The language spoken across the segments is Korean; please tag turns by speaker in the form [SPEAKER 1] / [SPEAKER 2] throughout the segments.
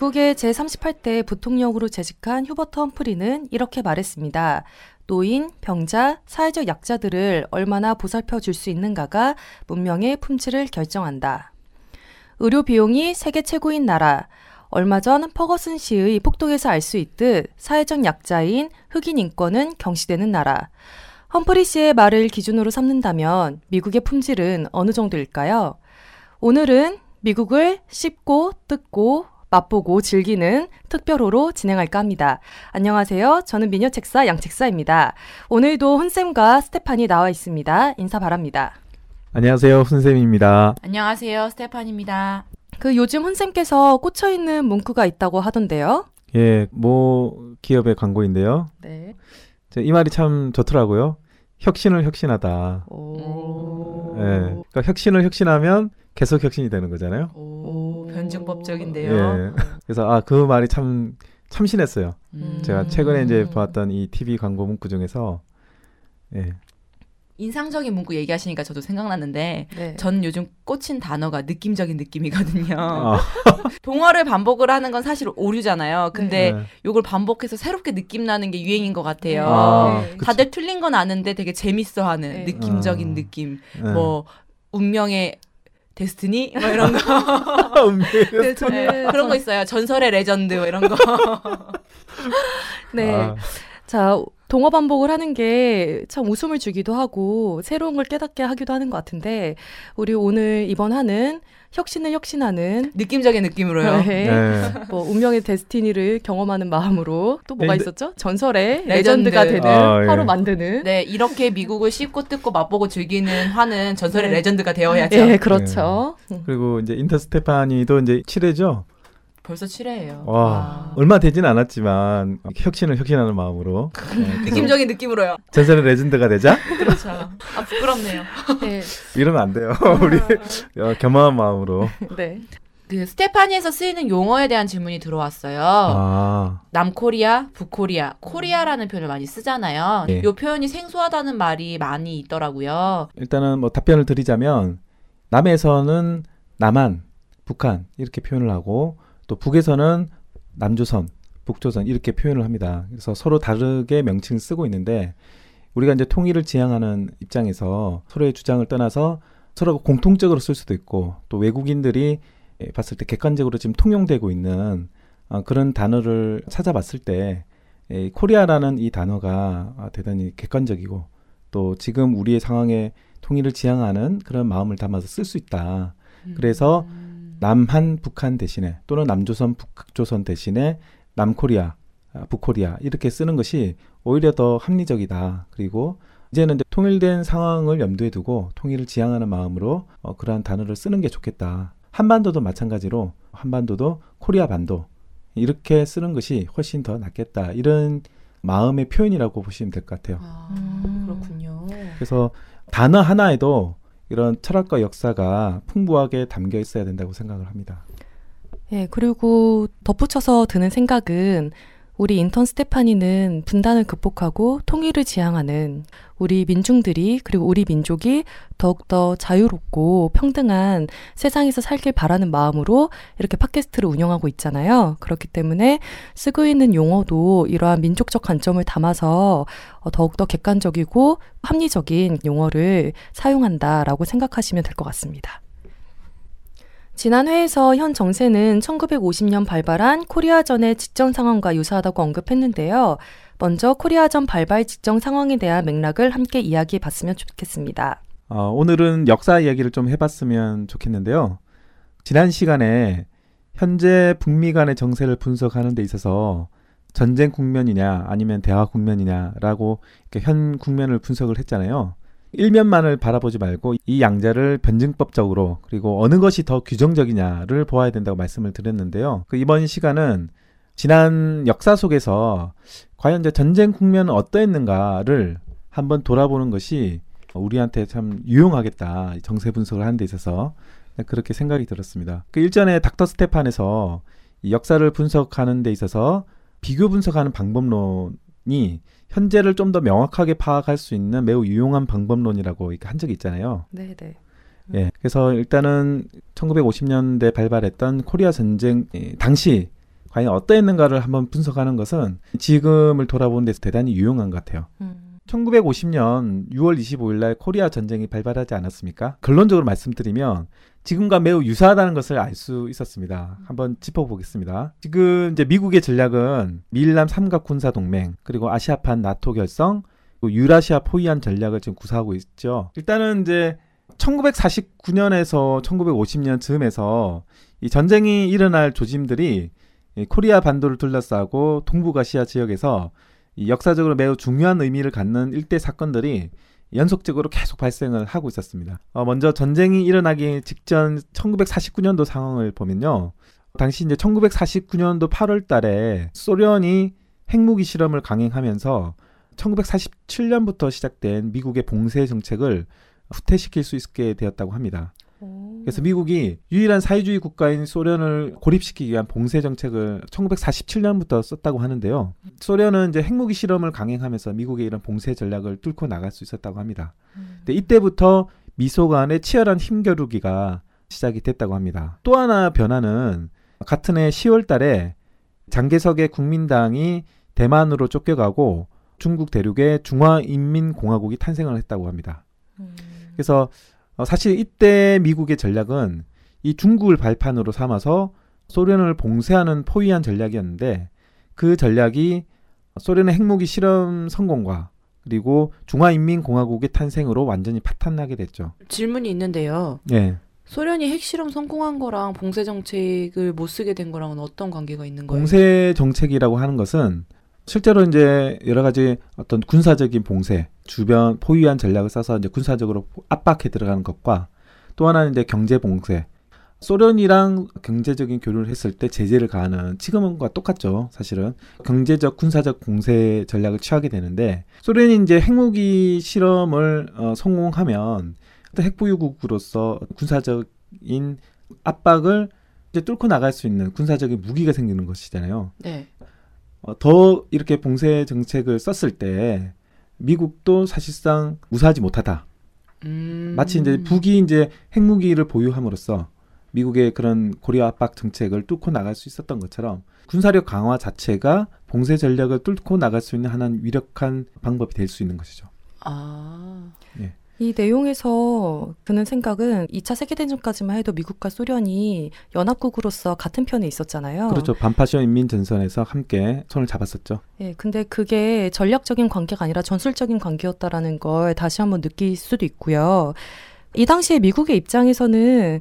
[SPEAKER 1] 미국의 제38대 부통령으로 재직한 휴버트 험프리는 이렇게 말했습니다. 노인, 병자, 사회적 약자들을 얼마나 보살펴 줄 수 있는가가 문명의 품질을 결정한다. 의료 비용이 세계 최고인 나라. 얼마 전 퍼거슨 시의 폭동에서 알 수 있듯 사회적 약자인 흑인 인권은 경시되는 나라. 험프리 씨의 말을 기준으로 삼는다면 미국의 품질은 어느 정도일까요? 오늘은 미국을 씹고 뜯고 맛보고 즐기는 특별호로 진행할까 합니다. 안녕하세요. 저는 미녀책사 양책사입니다. 오늘도 훈쌤과 스테판이 나와 있습니다. 인사 바랍니다.
[SPEAKER 2] 안녕하세요. 훈쌤입니다.
[SPEAKER 3] 안녕하세요. 스테판입니다.
[SPEAKER 1] 그 요즘 훈쌤께서 꽂혀있는 문구가 있다고 하던데요.
[SPEAKER 2] 예, 모 기업의 광고인데요.
[SPEAKER 1] 네.
[SPEAKER 2] 이 말이 참 좋더라고요. 혁신을 혁신하다.
[SPEAKER 1] 오.
[SPEAKER 2] 예, 그러니까 혁신을 혁신하면 계속 혁신이 되는 거잖아요.
[SPEAKER 3] 오, 변증법적인데요.
[SPEAKER 2] 예. 그래서 아 그 말이 참 참신했어요.
[SPEAKER 3] 음.
[SPEAKER 2] 제가 최근에 이제 봤던 이 TV 광고 문구 중에서 예.
[SPEAKER 3] 인상적인 문구 얘기하시니까 저도 생각났는데
[SPEAKER 1] 네.
[SPEAKER 3] 전 요즘 꽂힌 단어가 느낌적인 느낌이거든요.
[SPEAKER 2] 아,
[SPEAKER 3] 동화를 반복을 하는 건 사실 오류잖아요. 근데
[SPEAKER 2] 네.
[SPEAKER 3] 요걸 반복해서 새롭게 느낌 나는 게 유행인 것 같아요.
[SPEAKER 2] 아,
[SPEAKER 1] 네.
[SPEAKER 2] 그치.
[SPEAKER 3] 다들 틀린 건 아는데 되게 재밌어하는
[SPEAKER 1] 네.
[SPEAKER 3] 느낌적인
[SPEAKER 2] 아.
[SPEAKER 3] 느낌.
[SPEAKER 2] 예.
[SPEAKER 3] 뭐 운명의 destiny 뭐 이런 거
[SPEAKER 1] 네, 저는
[SPEAKER 3] 그런 거 있어요. 전설의 레전드 뭐 이런 거.
[SPEAKER 1] 네.
[SPEAKER 2] 아,
[SPEAKER 1] 자, 동어 반복을 하는 게 참 웃음을 주기도 하고 새로운 걸 깨닫게 하기도 하는 것 같은데 우리 오늘 이번 하는 혁신을 혁신하는
[SPEAKER 3] 느낌적인 느낌으로요.
[SPEAKER 1] 네.
[SPEAKER 2] 네.
[SPEAKER 1] 뭐 운명의 destiny를 경험하는 마음으로 또 뭐가
[SPEAKER 2] 근데-
[SPEAKER 1] 있었죠? 전설의 legend. legend가 되는
[SPEAKER 2] 아, 예.
[SPEAKER 1] 화로 만드는
[SPEAKER 3] 네, 이렇게 미국을 씹고 뜯고 맛보고 즐기는 화는 전설의
[SPEAKER 1] 네.
[SPEAKER 3] legend가 되어야죠.
[SPEAKER 1] 예, 그렇죠.
[SPEAKER 2] 그리고 이제 닥터 스테파니도 이제 7회죠.
[SPEAKER 3] 벌써 7회예요.
[SPEAKER 2] 와, 얼마 되진 않았지만 혁신을 혁신하는 마음으로 네,
[SPEAKER 3] 느낌적인 느낌으로요.
[SPEAKER 2] 전설의 legend가 되자
[SPEAKER 3] 그렇죠. 아 부끄럽네요.
[SPEAKER 1] 네.
[SPEAKER 2] 이러면 안 돼요. 우리 어, 겸허한 마음으로.
[SPEAKER 1] 네.
[SPEAKER 3] 그 스테파니에서 쓰이는 용어에 대한 질문이 들어왔어요.
[SPEAKER 2] 아,
[SPEAKER 3] 남코리아, 북코리아, 코리아라는 표현을 많이 쓰잖아요.
[SPEAKER 2] 예.
[SPEAKER 3] 이 표현이 생소하다는 말이 많이 있더라고요.
[SPEAKER 2] 일단은 뭐 답변을 드리자면 남에서는 남한, 북한 이렇게 표현을 하고 또 북에서는 남조선, 북조선 이렇게 표현을 합니다. 그래서 서로 다르게 명칭을 쓰고 있는데 우리가 이제 통일을 지향하는 입장에서 서로의 주장을 떠나서 서로 공통적으로 쓸 수도 있고 또 외국인들이 예, 봤을 때 객관적으로 지금 통용되고 있는 어, 그런 단어를 찾아봤을 때 예, 코리아라는 이 단어가 아, 대단히 객관적이고 또 지금 우리의 상황에 통일을 지향하는 그런 마음을 담아서 쓸 수 있다. 그래서 남한, 북한 대신에 또는 남조선, 북조선 대신에 남코리아, 아, 북코리아 이렇게 쓰는 것이 오히려 더 합리적이다. 그리고 이제는 이제 통일된 상황을 염두에 두고 통일을 지향하는 마음으로 어, 그러한 단어를 쓰는 게 좋겠다. 한반도도 마찬가지로 한반도도 코리아 반도 이렇게 쓰는 것이 훨씬 더 낫겠다. 이런 마음의 표현이라고 보시면 될 것 같아요.
[SPEAKER 3] 아,
[SPEAKER 1] 음.
[SPEAKER 3] 그렇군요.
[SPEAKER 2] 그래서 단어 하나에도 이런 철학과 역사가 풍부하게 담겨 있어야 된다고 생각을 합니다.
[SPEAKER 1] 예, 그리고 덧붙여서 드는 생각은 우리 인턴 스테파니는 분단을 극복하고 통일을 지향하는 우리 민중들이 그리고 우리 민족이 더욱더 자유롭고 평등한 세상에서 살길 바라는 마음으로 이렇게 팟캐스트를 운영하고 있잖아요. 그렇기 때문에 쓰고 있는 용어도 이러한 민족적 관점을 담아서 어, 더욱더 객관적이고 합리적인 용어를 사용한다라고 생각하시면 될 것 같습니다. 지난 회에서 현 정세는 1950년 발발한 코리아전의 직전 상황과 유사하다고 언급했는데요. 먼저 코리아전 발발 직전 상황에 대한 맥락을 함께 이야기해 봤으면 좋겠습니다.
[SPEAKER 2] 어, 오늘은 역사 이야기를 좀 해봤으면 좋겠는데요. 지난 시간에 현재 북미 간의 정세를 분석하는 데 있어서 전쟁 국면이냐 아니면 대화 국면이냐라고 현 국면을 분석을 했잖아요. 일면만을 바라보지 말고 이 양자를 변증법적으로 그리고 어느 것이 더 규정적이냐를 보아야 된다고 말씀을 드렸는데요. 그 이번 시간은 지난 역사 속에서 과연 전쟁 국면은 어떠했는가를 한번 돌아보는 것이 우리한테 참 유용하겠다. 이 정세 분석을 하는 데 있어서 그렇게 생각이 들었습니다. 그 일전에 닥터 스테판에서 이 역사를 분석하는 데 있어서 비교 분석하는 방법론 이 현재를 좀 더 명확하게 파악할 수 있는 매우 유용한 방법론이라고 한 적이 있잖아요.
[SPEAKER 1] 네, 네.
[SPEAKER 2] 예. 그래서 일단은 1950년대 발발했던 코리아 전쟁 예, 당시 과연 어떠했는가를 한번 분석하는 것은 지금을 돌아보는 데서 대단히 유용한 것 같아요.
[SPEAKER 1] 음.
[SPEAKER 2] 1950년 6월 25일 날 코리아 전쟁이 발발하지 않았습니까? 결론적으로 말씀드리면 지금과 매우 유사하다는 것을 알 수 있었습니다. 한번 짚어보겠습니다. 지금 이제 미국의 전략은 미일남 삼각 군사 동맹 그리고 아시아판 나토 결성 유라시아 포위한 전략을 지금 구사하고 있죠. 일단은 이제 1949년에서 1950년 즈음에서 이 전쟁이 일어날 조짐들이 이 코리아 반도를 둘러싸고 동북아시아 지역에서 이 역사적으로 매우 중요한 의미를 갖는 일대 사건들이 연속적으로 계속 발생을 하고 있었습니다. 어, 먼저 전쟁이 일어나기 직전 1949년도 상황을 보면요. 당시 이제 1949년도 8월 달에 소련이 핵무기 실험을 강행하면서 1947년부터 시작된 미국의 봉쇄 정책을 후퇴시킬 수 있게 되었다고 합니다. 그래서 미국이 유일한 사회주의 국가인 소련을 고립시키기 위한 봉쇄 정책을 1947년부터 썼다고 하는데요. 소련은 이제 핵무기 실험을 강행하면서 미국의 이런 봉쇄 전략을 뚫고 나갈 수 있었다고 합니다. 근데 이때부터 미소 간의 치열한 힘겨루기가 시작이 됐다고 합니다. 또 하나 변화는 같은 해 10월 달에 장개석의 국민당이 대만으로 쫓겨가고 중국 대륙에 중화인민공화국이 탄생을 했다고 합니다.
[SPEAKER 1] 음.
[SPEAKER 2] 그래서 어, 사실 이때 미국의 전략은 이 중국을 발판으로 삼아서 소련을 봉쇄하는 포위한 전략이었는데 그 전략이 소련의 핵무기 실험 성공과 그리고 중화인민공화국의 탄생으로 완전히 파탄나게 됐죠.
[SPEAKER 3] 질문이 있는데요.
[SPEAKER 2] 예.
[SPEAKER 3] 소련이 핵실험 성공한 거랑 봉쇄 정책을 못 쓰게 된 거랑은 어떤 관계가 있는 거예요?
[SPEAKER 2] 봉쇄 정책이라고 하는 것은 실제로 이제 여러 가지 어떤 군사적인 봉쇄, 주변 포위한 전략을 써서 이제 군사적으로 압박해 들어가는 것과 또 하나는 이제 경제 봉쇄. 소련이랑 경제적인 교류를 했을 때 제재를 가하는 지금과 똑같죠. 사실은 경제적 군사적 봉쇄 전략을 취하게 되는데 소련이 이제 핵무기 실험을 어, 성공하면 핵보유국으로서 군사적인 압박을 이제 뚫고 나갈 수 있는 군사적인 무기가 생기는 것이잖아요.
[SPEAKER 3] 네.
[SPEAKER 2] 어, 더 이렇게 봉쇄 정책을 썼을 때 미국도 사실상 무사하지 못하다.
[SPEAKER 3] 음.
[SPEAKER 2] 마치 이제 북이 이제 핵무기를 보유함으로써 미국의 그런 고리아 압박 정책을 뚫고 나갈 수 있었던 것처럼 군사력 강화 자체가 봉쇄 전략을 뚫고 나갈 수 있는 하나는 위력한 방법이 될 수 있는 것이죠.
[SPEAKER 3] 아.
[SPEAKER 1] 이 내용에서 드는 생각은 2차 세계대전까지만 해도 미국과 소련이 연합국으로서 같은 편에 있었잖아요.
[SPEAKER 2] 그렇죠. 반파시오 인민전선에서 함께 손을 잡았었죠.
[SPEAKER 1] 예, 근데 그게 전략적인 관계가 아니라 전술적인 관계였다라는 걸 다시 한번 느낄 수도 있고요. 이 당시에 미국의 입장에서는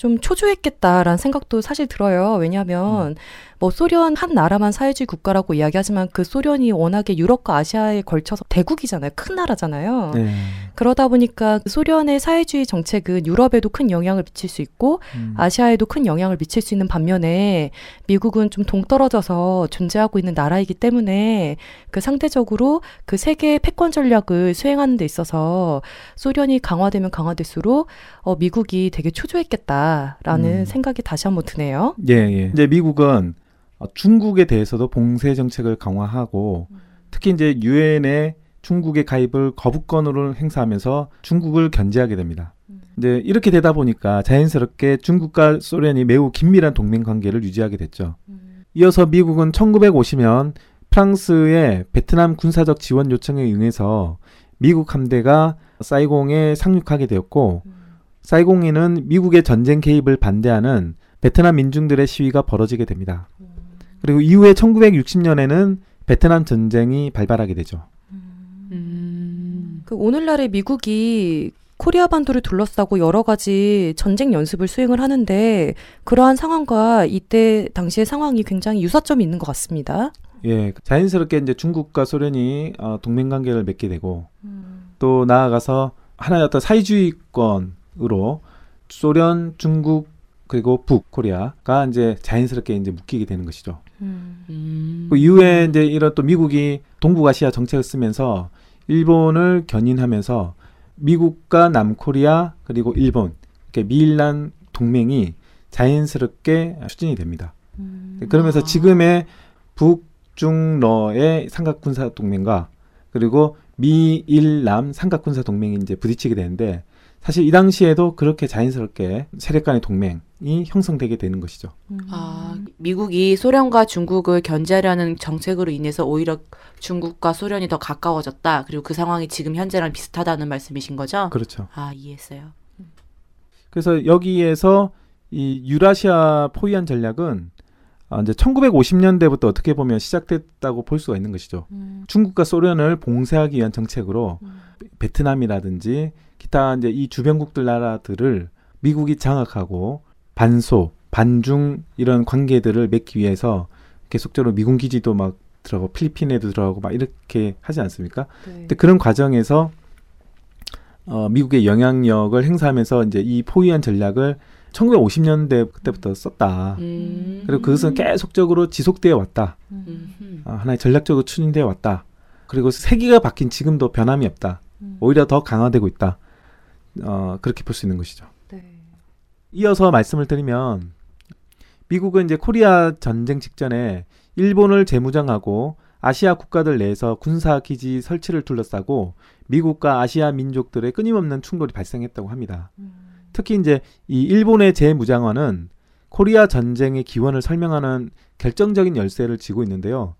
[SPEAKER 1] 좀 초조했겠다라는 생각도 사실 들어요. 왜냐하면 뭐 소련 한 나라만 사회주의 국가라고 이야기하지만 그 소련이 워낙에 유럽과 아시아에 걸쳐서 대국이잖아요. 큰 나라잖아요.
[SPEAKER 2] 네.
[SPEAKER 1] 그러다 보니까 소련의 사회주의 정책은 유럽에도 큰 영향을 미칠 수 있고
[SPEAKER 2] 음.
[SPEAKER 1] 아시아에도 큰 영향을 미칠 수 있는 반면에 미국은 좀 동떨어져서 존재하고 있는 나라이기 때문에 그 상대적으로 그 세계의 패권 전략을 수행하는 데 있어서 소련이 강화되면 강화될수록 어, 미국이 되게 초조했겠다 라는
[SPEAKER 2] 음.
[SPEAKER 1] 생각이 다시 한번 드네요.
[SPEAKER 2] 예, 예. 이제 미국은 어, 중국에 대해서도 봉쇄 정책을 강화하고 특히 이제 유엔에 중국의 가입을 거부권으로 행사하면서 중국을 견제하게 됩니다. 이제 이렇게 되다 보니까 자연스럽게 중국과 소련이 매우 긴밀한 동맹 관계를 유지하게 됐죠. 이어서 미국은 1950년 프랑스의 베트남 군사적 지원 요청에 응해서 미국 함대가 사이공에 상륙하게 되었고 사이공에는 미국의 전쟁 개입을 반대하는 베트남 민중들의 시위가 벌어지게 됩니다. 그리고 이후에 1960년에는 베트남 전쟁이 발발하게 되죠.
[SPEAKER 3] 음.
[SPEAKER 1] 그 오늘날의 미국이 코리아 반도를 둘러싸고 여러 가지 전쟁 연습을 수행을 하는데 그러한 상황과 이때 당시의 상황이 굉장히 유사점이 있는 것 같습니다.
[SPEAKER 2] 예, 자연스럽게 이제 중국과 소련이 어, 동맹 관계를 맺게 되고 또 나아가서 하나의 어떤 사회주의권 으로 소련, 중국 그리고 북 코리아가 이제 자연스럽게 이제 묶이게 되는 것이죠.
[SPEAKER 3] 음.
[SPEAKER 2] 그 이후에 이제 이런 또 미국이 동북아시아 정책을 쓰면서 일본을 견인하면서 미국과 남코리아 그리고 일본 이렇게 미일란 동맹이 자연스럽게 추진이 됩니다. 그러면서
[SPEAKER 3] 아.
[SPEAKER 2] 지금의 북중러의 삼각군사 동맹과 그리고 미일남 삼각군사 동맹이 이제 부딪히게 되는데 사실 이 당시에도 그렇게 자연스럽게 세력 간의 동맹이 형성되게 되는 것이죠.
[SPEAKER 3] 아, 미국이 소련과 중국을 견제하려는 정책으로 인해서 오히려 중국과 소련이 더 가까워졌다. 그리고 그 상황이 지금 현재랑 비슷하다는 말씀이신 거죠?
[SPEAKER 2] 그렇죠.
[SPEAKER 3] 아, 이해했어요.
[SPEAKER 2] 그래서 여기에서 이 유라시아 포위한 전략은 아, 이제 1950년대부터 어떻게 보면 시작됐다고 볼 수가 있는 것이죠.
[SPEAKER 1] 음.
[SPEAKER 2] 중국과 소련을 봉쇄하기 위한 정책으로 베트남이라든지 기타 이제 이 주변국들 나라들을 미국이 장악하고 반소, 반중 이런 관계들을 맺기 위해서 계속적으로 미군 기지도 막 들어가고 필리핀에도 들어가고 막 이렇게 하지 않습니까?
[SPEAKER 1] 네.
[SPEAKER 2] 근데 그런 과정에서 어, 미국의 영향력을 행사하면서 이제 이 포위한 전략을 1950년대 그때부터 썼다.
[SPEAKER 3] 음.
[SPEAKER 2] 그리고 그것은 계속적으로 지속되어 왔다.
[SPEAKER 3] 음.
[SPEAKER 2] 아, 하나의 전략적으로 추진되어 왔다. 그리고 세기가 바뀐 지금도 변함이 없다.
[SPEAKER 1] 음.
[SPEAKER 2] 오히려 더 강화되고 있다. 어, 그렇게 볼 수 있는 것이죠.
[SPEAKER 1] 네.
[SPEAKER 2] 이어서 말씀을 드리면 미국은 이제 코리아 전쟁 직전에 일본을 재무장하고 아시아 국가들 내에서 군사 기지 설치를 둘러싸고 미국과 아시아 민족들의 끊임없는 충돌이 발생했다고 합니다.
[SPEAKER 1] 음.
[SPEAKER 2] 특히 이제 이 일본의 재무장화는 코리아 전쟁의 기원을 설명하는 결정적인 열쇠를 쥐고 있는데요.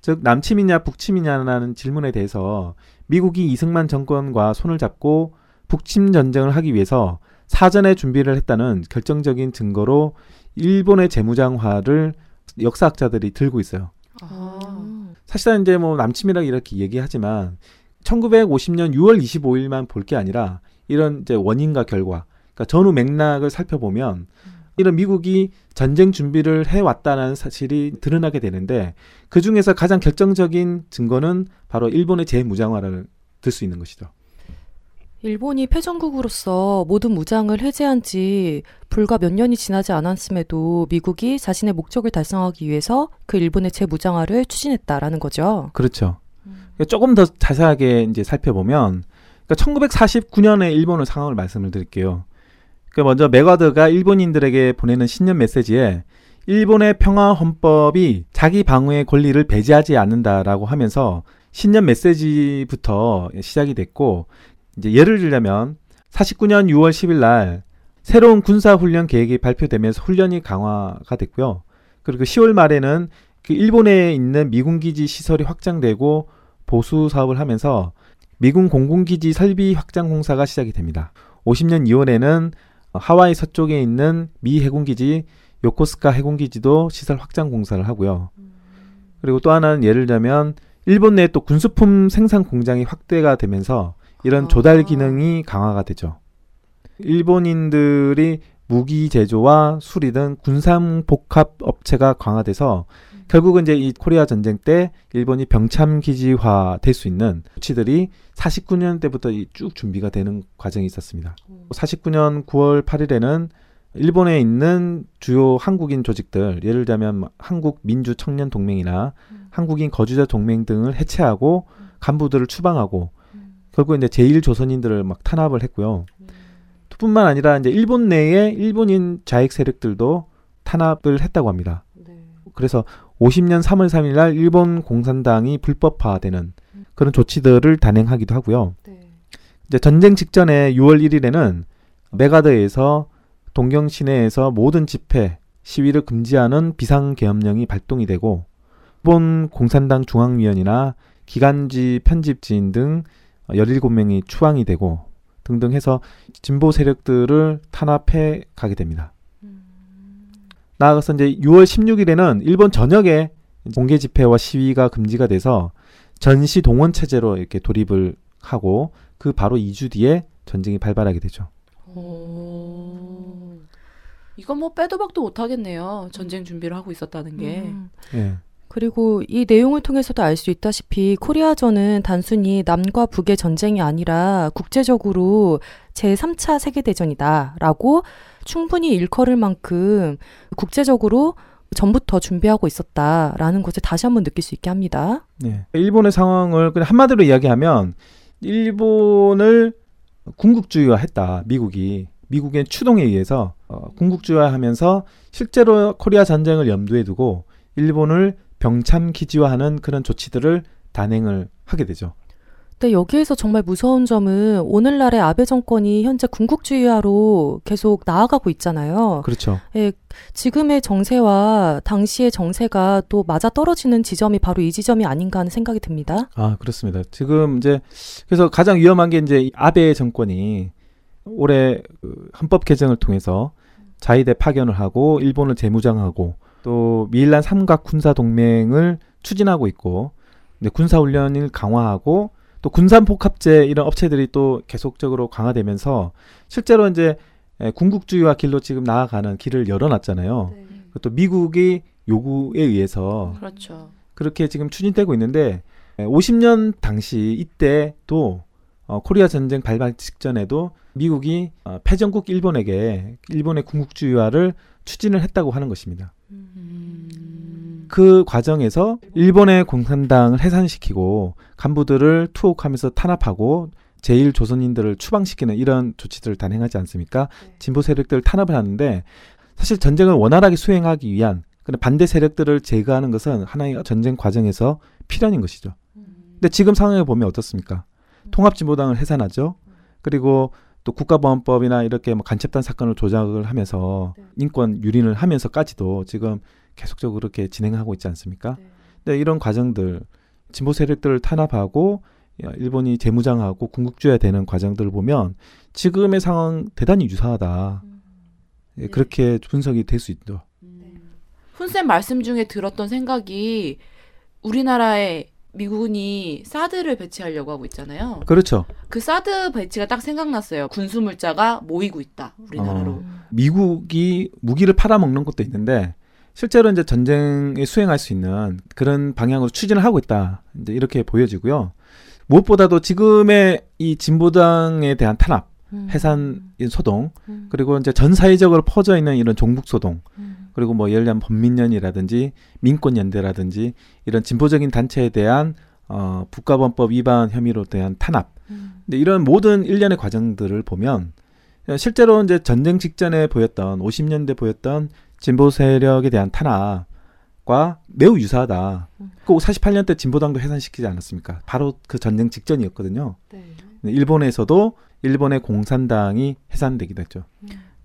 [SPEAKER 2] 즉 남침이냐 북침이냐라는 질문에 대해서 미국이 이승만 정권과 손을 잡고 북침 전쟁을 하기 위해서 사전에 준비를 했다는 결정적인 증거로 일본의 재무장화를 역사학자들이 들고 있어요.
[SPEAKER 3] 아.
[SPEAKER 2] 사실은 이제 뭐 남침이라 이렇게 얘기하지만 1950년 6월 25일만 볼 게 아니라 이런 이제 원인과 결과, 그러니까 전후 맥락을 살펴보면 이런 미국이 전쟁 준비를 해왔다는 사실이 드러나게 되는데 그 중에서 가장 결정적인 증거는 바로 일본의 재무장화를 들 수 있는 것이죠.
[SPEAKER 1] 일본이 패전국으로서 모든 무장을 해제한 지 불과 몇 년이 지나지 않았음에도 미국이 자신의 목적을 달성하기 위해서 그 일본의 재무장화를 추진했다라는 거죠.
[SPEAKER 2] 그렇죠. 그러니까 조금 더 자세하게 이제 살펴보면 그러니까 1949년의 일본의 상황을 말씀을 드릴게요. 그러니까 먼저 메가드가 일본인들에게 보내는 신년 메시지에 일본의 평화 헌법이 자기 방어의 권리를 배제하지 않는다라고 하면서 신년 메시지부터 시작이 됐고 이제 예를 들자면 49년 6월 10일 날 새로운 군사 훈련 계획이 발표되면서 훈련이 강화가 됐고요. 그리고 10월 말에는 그 일본에 있는 미군 기지 시설이 확장되고 보수 사업을 하면서 미군 공군기지 설비 확장 공사가 시작이 됩니다. 50년 2월에는 하와이 서쪽에 있는 미 해군기지 요코스카 해군기지도 시설 확장 공사를 하고요. 그리고 또 하나는 예를 들자면 일본 내에 또 군수품 생산 공장이 확대가 되면서 이런
[SPEAKER 3] 아.
[SPEAKER 2] 조달 기능이 강화가 되죠. 일본인들이 무기 제조와 수리 등 군산 복합 업체가 강화돼서 결국은 이제 이 코리아 전쟁 때 일본이 병참 기지화 될 수 있는 조치들이 49년 때부터 이쭉 준비가 되는 과정이 있었습니다. 49년 9월 8일에는 일본에 있는 주요 한국인 조직들, 예를 들자면 한국 민주 청년 동맹이나 한국인 거주자 동맹 등을 해체하고 간부들을 추방하고 결국 이제 제일 조선인들을 막 탄압을 했고요. 뿐만 아니라 이제 일본 내에 일본인 좌익 세력들도 탄압을 했다고 합니다. 그래서 50년 3월 3일 날 일본 공산당이 불법화되는 그런 조치들을 단행하기도 하고요. 이제 전쟁 직전에 6월 1일에는 메가드에서 동경 시내에서 모든 집회, 시위를 금지하는 비상계엄령이 발동이 되고 일본 공산당 중앙위원이나 기간지 편집지인 등 17명이 추앙이 되고 등등 해서 진보 세력들을 탄압해 가게 됩니다. 나아가서 이제 6월 16일에는 일본 전역에 공개 집회와 시위가 금지가 돼서 전시 동원 체제로 이렇게 돌입을 하고 그 바로 2주 뒤에 전쟁이 발발하게 되죠.
[SPEAKER 3] 오. 이건 뭐 빼도 박도 못 하겠네요. 전쟁 준비를 하고 있었다는 게.
[SPEAKER 1] 음.
[SPEAKER 2] 예.
[SPEAKER 1] 그리고 이 내용을 통해서도 알 수 있다시피 코리아전은 단순히 남과 북의 전쟁이 아니라 국제적으로 제3차 세계대전이다라고 충분히 일컬을 만큼 국제적으로 전부터 준비하고 있었다라는 것을 다시 한번 느낄 수 있게 합니다.
[SPEAKER 2] 네. 일본의 상황을 그냥 한마디로 이야기하면 일본을 군국주의화했다. 미국이 미국의 추동에 의해서 어, 군국주의화하면서 실제로 코리아 전쟁을 염두에 두고 일본을 병참 기지화하는 그런 조치들을 단행을 하게 되죠.
[SPEAKER 1] 근데 여기에서 정말 무서운 점은 오늘날의 아베 정권이 현재 군국주의화로 계속 나아가고 있잖아요.
[SPEAKER 2] 그렇죠.
[SPEAKER 1] 예, 지금의 정세와 당시의 정세가 또 맞아 떨어지는 지점이 바로 이 지점이 아닌가 하는 생각이 듭니다.
[SPEAKER 2] 아, 그렇습니다. 지금 이제 그래서 가장 위험한 게 이제 아베 정권이 올해 그 헌법 개정을 통해서 자위대 파견을 하고 일본을 재무장하고 또 미일란 삼각 군사 동맹을 추진하고 있고 군사 훈련을 강화하고 또 군산 복합제 이런 업체들이 또 계속적으로 강화되면서 실제로 이제 에, 군국주의화 길로 지금 나아가는 길을 열어놨잖아요. 그것도 미국이 요구에 의해서
[SPEAKER 3] 그렇죠.
[SPEAKER 2] 그렇게 지금 추진되고 있는데 50년 당시 이때도 어, 코리아 전쟁 발발 직전에도 미국이 어, 패전국 일본에게 일본의 군국주의화를 추진을 했다고 하는 것입니다.
[SPEAKER 3] 음.
[SPEAKER 2] 그 과정에서 일본의 공산당을 해산시키고 간부들을 투옥하면서 탄압하고 제일 조선인들을 추방시키는 이런 조치들을 단행하지 않습니까? 진보 세력들을 탄압을 하는데 사실 전쟁을 원활하게 수행하기 위한 근데 반대 세력들을 제거하는 것은 하나의 전쟁 과정에서 필연인 것이죠. 근데 지금 상황을 보면 어떻습니까? 통합진보당을 해산하죠. 그리고 또 국가보안법이나 이렇게 뭐 간첩단 사건을 조작을 하면서 인권 유린을 하면서까지도 지금 계속적으로 그렇게 진행하고 있지 않습니까? 근데 이런 과정들 진보 세력들을 탄압하고 야, 일본이 재무장하고 군국주의화 되는 과정들을 보면 지금의 상황 대단히 유사하다. 예, 그렇게 분석이 될 수 있죠.
[SPEAKER 3] 훈쌤 말씀 중에 들었던 생각이 우리나라에 미군이 사드를 배치하려고 하고 있잖아요.
[SPEAKER 2] 그렇죠.
[SPEAKER 3] 그 사드 배치가 딱 생각났어요. 군수 물자가 모이고 있다. 우리나라로.
[SPEAKER 2] 어. 미국이 무기를 팔아먹는 것도 있는데 실제로 이제 전쟁에 수행할 수 있는 그런 방향으로 추진을 하고 있다. 이제 이렇게 보여지고요. 무엇보다도 지금의 이 진보당에 대한 탄압, 해산 소동,
[SPEAKER 1] 음.
[SPEAKER 2] 그리고 이제 전 사회적으로 퍼져 있는 이런 종북 소동,
[SPEAKER 1] 음.
[SPEAKER 2] 그리고 뭐 예를 들면 범민련이라든지 민권연대라든지 이런 진보적인 단체에 대한 어, 국가범법 위반 혐의로 대한 탄압.
[SPEAKER 1] 음.
[SPEAKER 2] 근데 이런 모든 일련의 과정들을 보면 실제로 이제 전쟁 직전에 보였던 50년대 보였던 진보 세력에 대한 탄압과 매우 유사하다.
[SPEAKER 1] 음.
[SPEAKER 2] 꼭 48년 때 진보당도 해산시키지 않았습니까? 바로 그 전쟁 직전이었거든요.
[SPEAKER 1] 네.
[SPEAKER 2] 일본에서도 일본의 공산당이 해산되기도 했죠.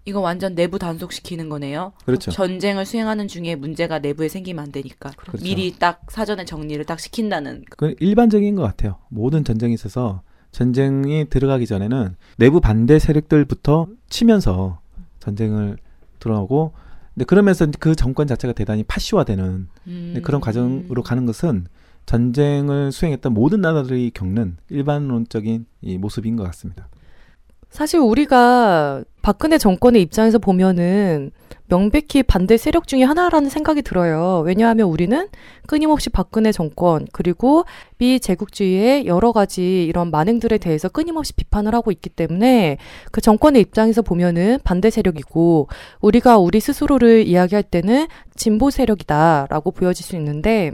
[SPEAKER 3] 이거 완전 내부 단속시키는 거네요.
[SPEAKER 2] 그렇죠.
[SPEAKER 3] 전쟁을 수행하는 중에 문제가 내부에 생기면 안 되니까
[SPEAKER 2] 그렇죠.
[SPEAKER 3] 미리 딱 사전에 정리를 딱 시킨다는.
[SPEAKER 2] 그 일반적인 것 같아요. 모든 전쟁에 있어서 전쟁이 들어가기 전에는 내부 반대 세력들부터 치면서 전쟁을 들어오고 근데 그러면서 그 정권 자체가 대단히 파시화되는
[SPEAKER 3] 음.
[SPEAKER 2] 그런 과정으로 가는 것은 전쟁을 수행했던 모든 나라들이 겪는 일반론적인 이 모습인 것 같습니다.
[SPEAKER 1] 사실 우리가 박근혜 정권의 입장에서 보면은 명백히 반대 세력 중에 하나라는 생각이 들어요. 왜냐하면 우리는 끊임없이 박근혜 정권 그리고 미 제국주의의 여러 가지 이런 만행들에 대해서 끊임없이 비판을 하고 있기 때문에 그 정권의 입장에서 보면은 반대 세력이고 우리가 우리 스스로를 이야기할 때는 진보 세력이다라고 보여질 수 있는데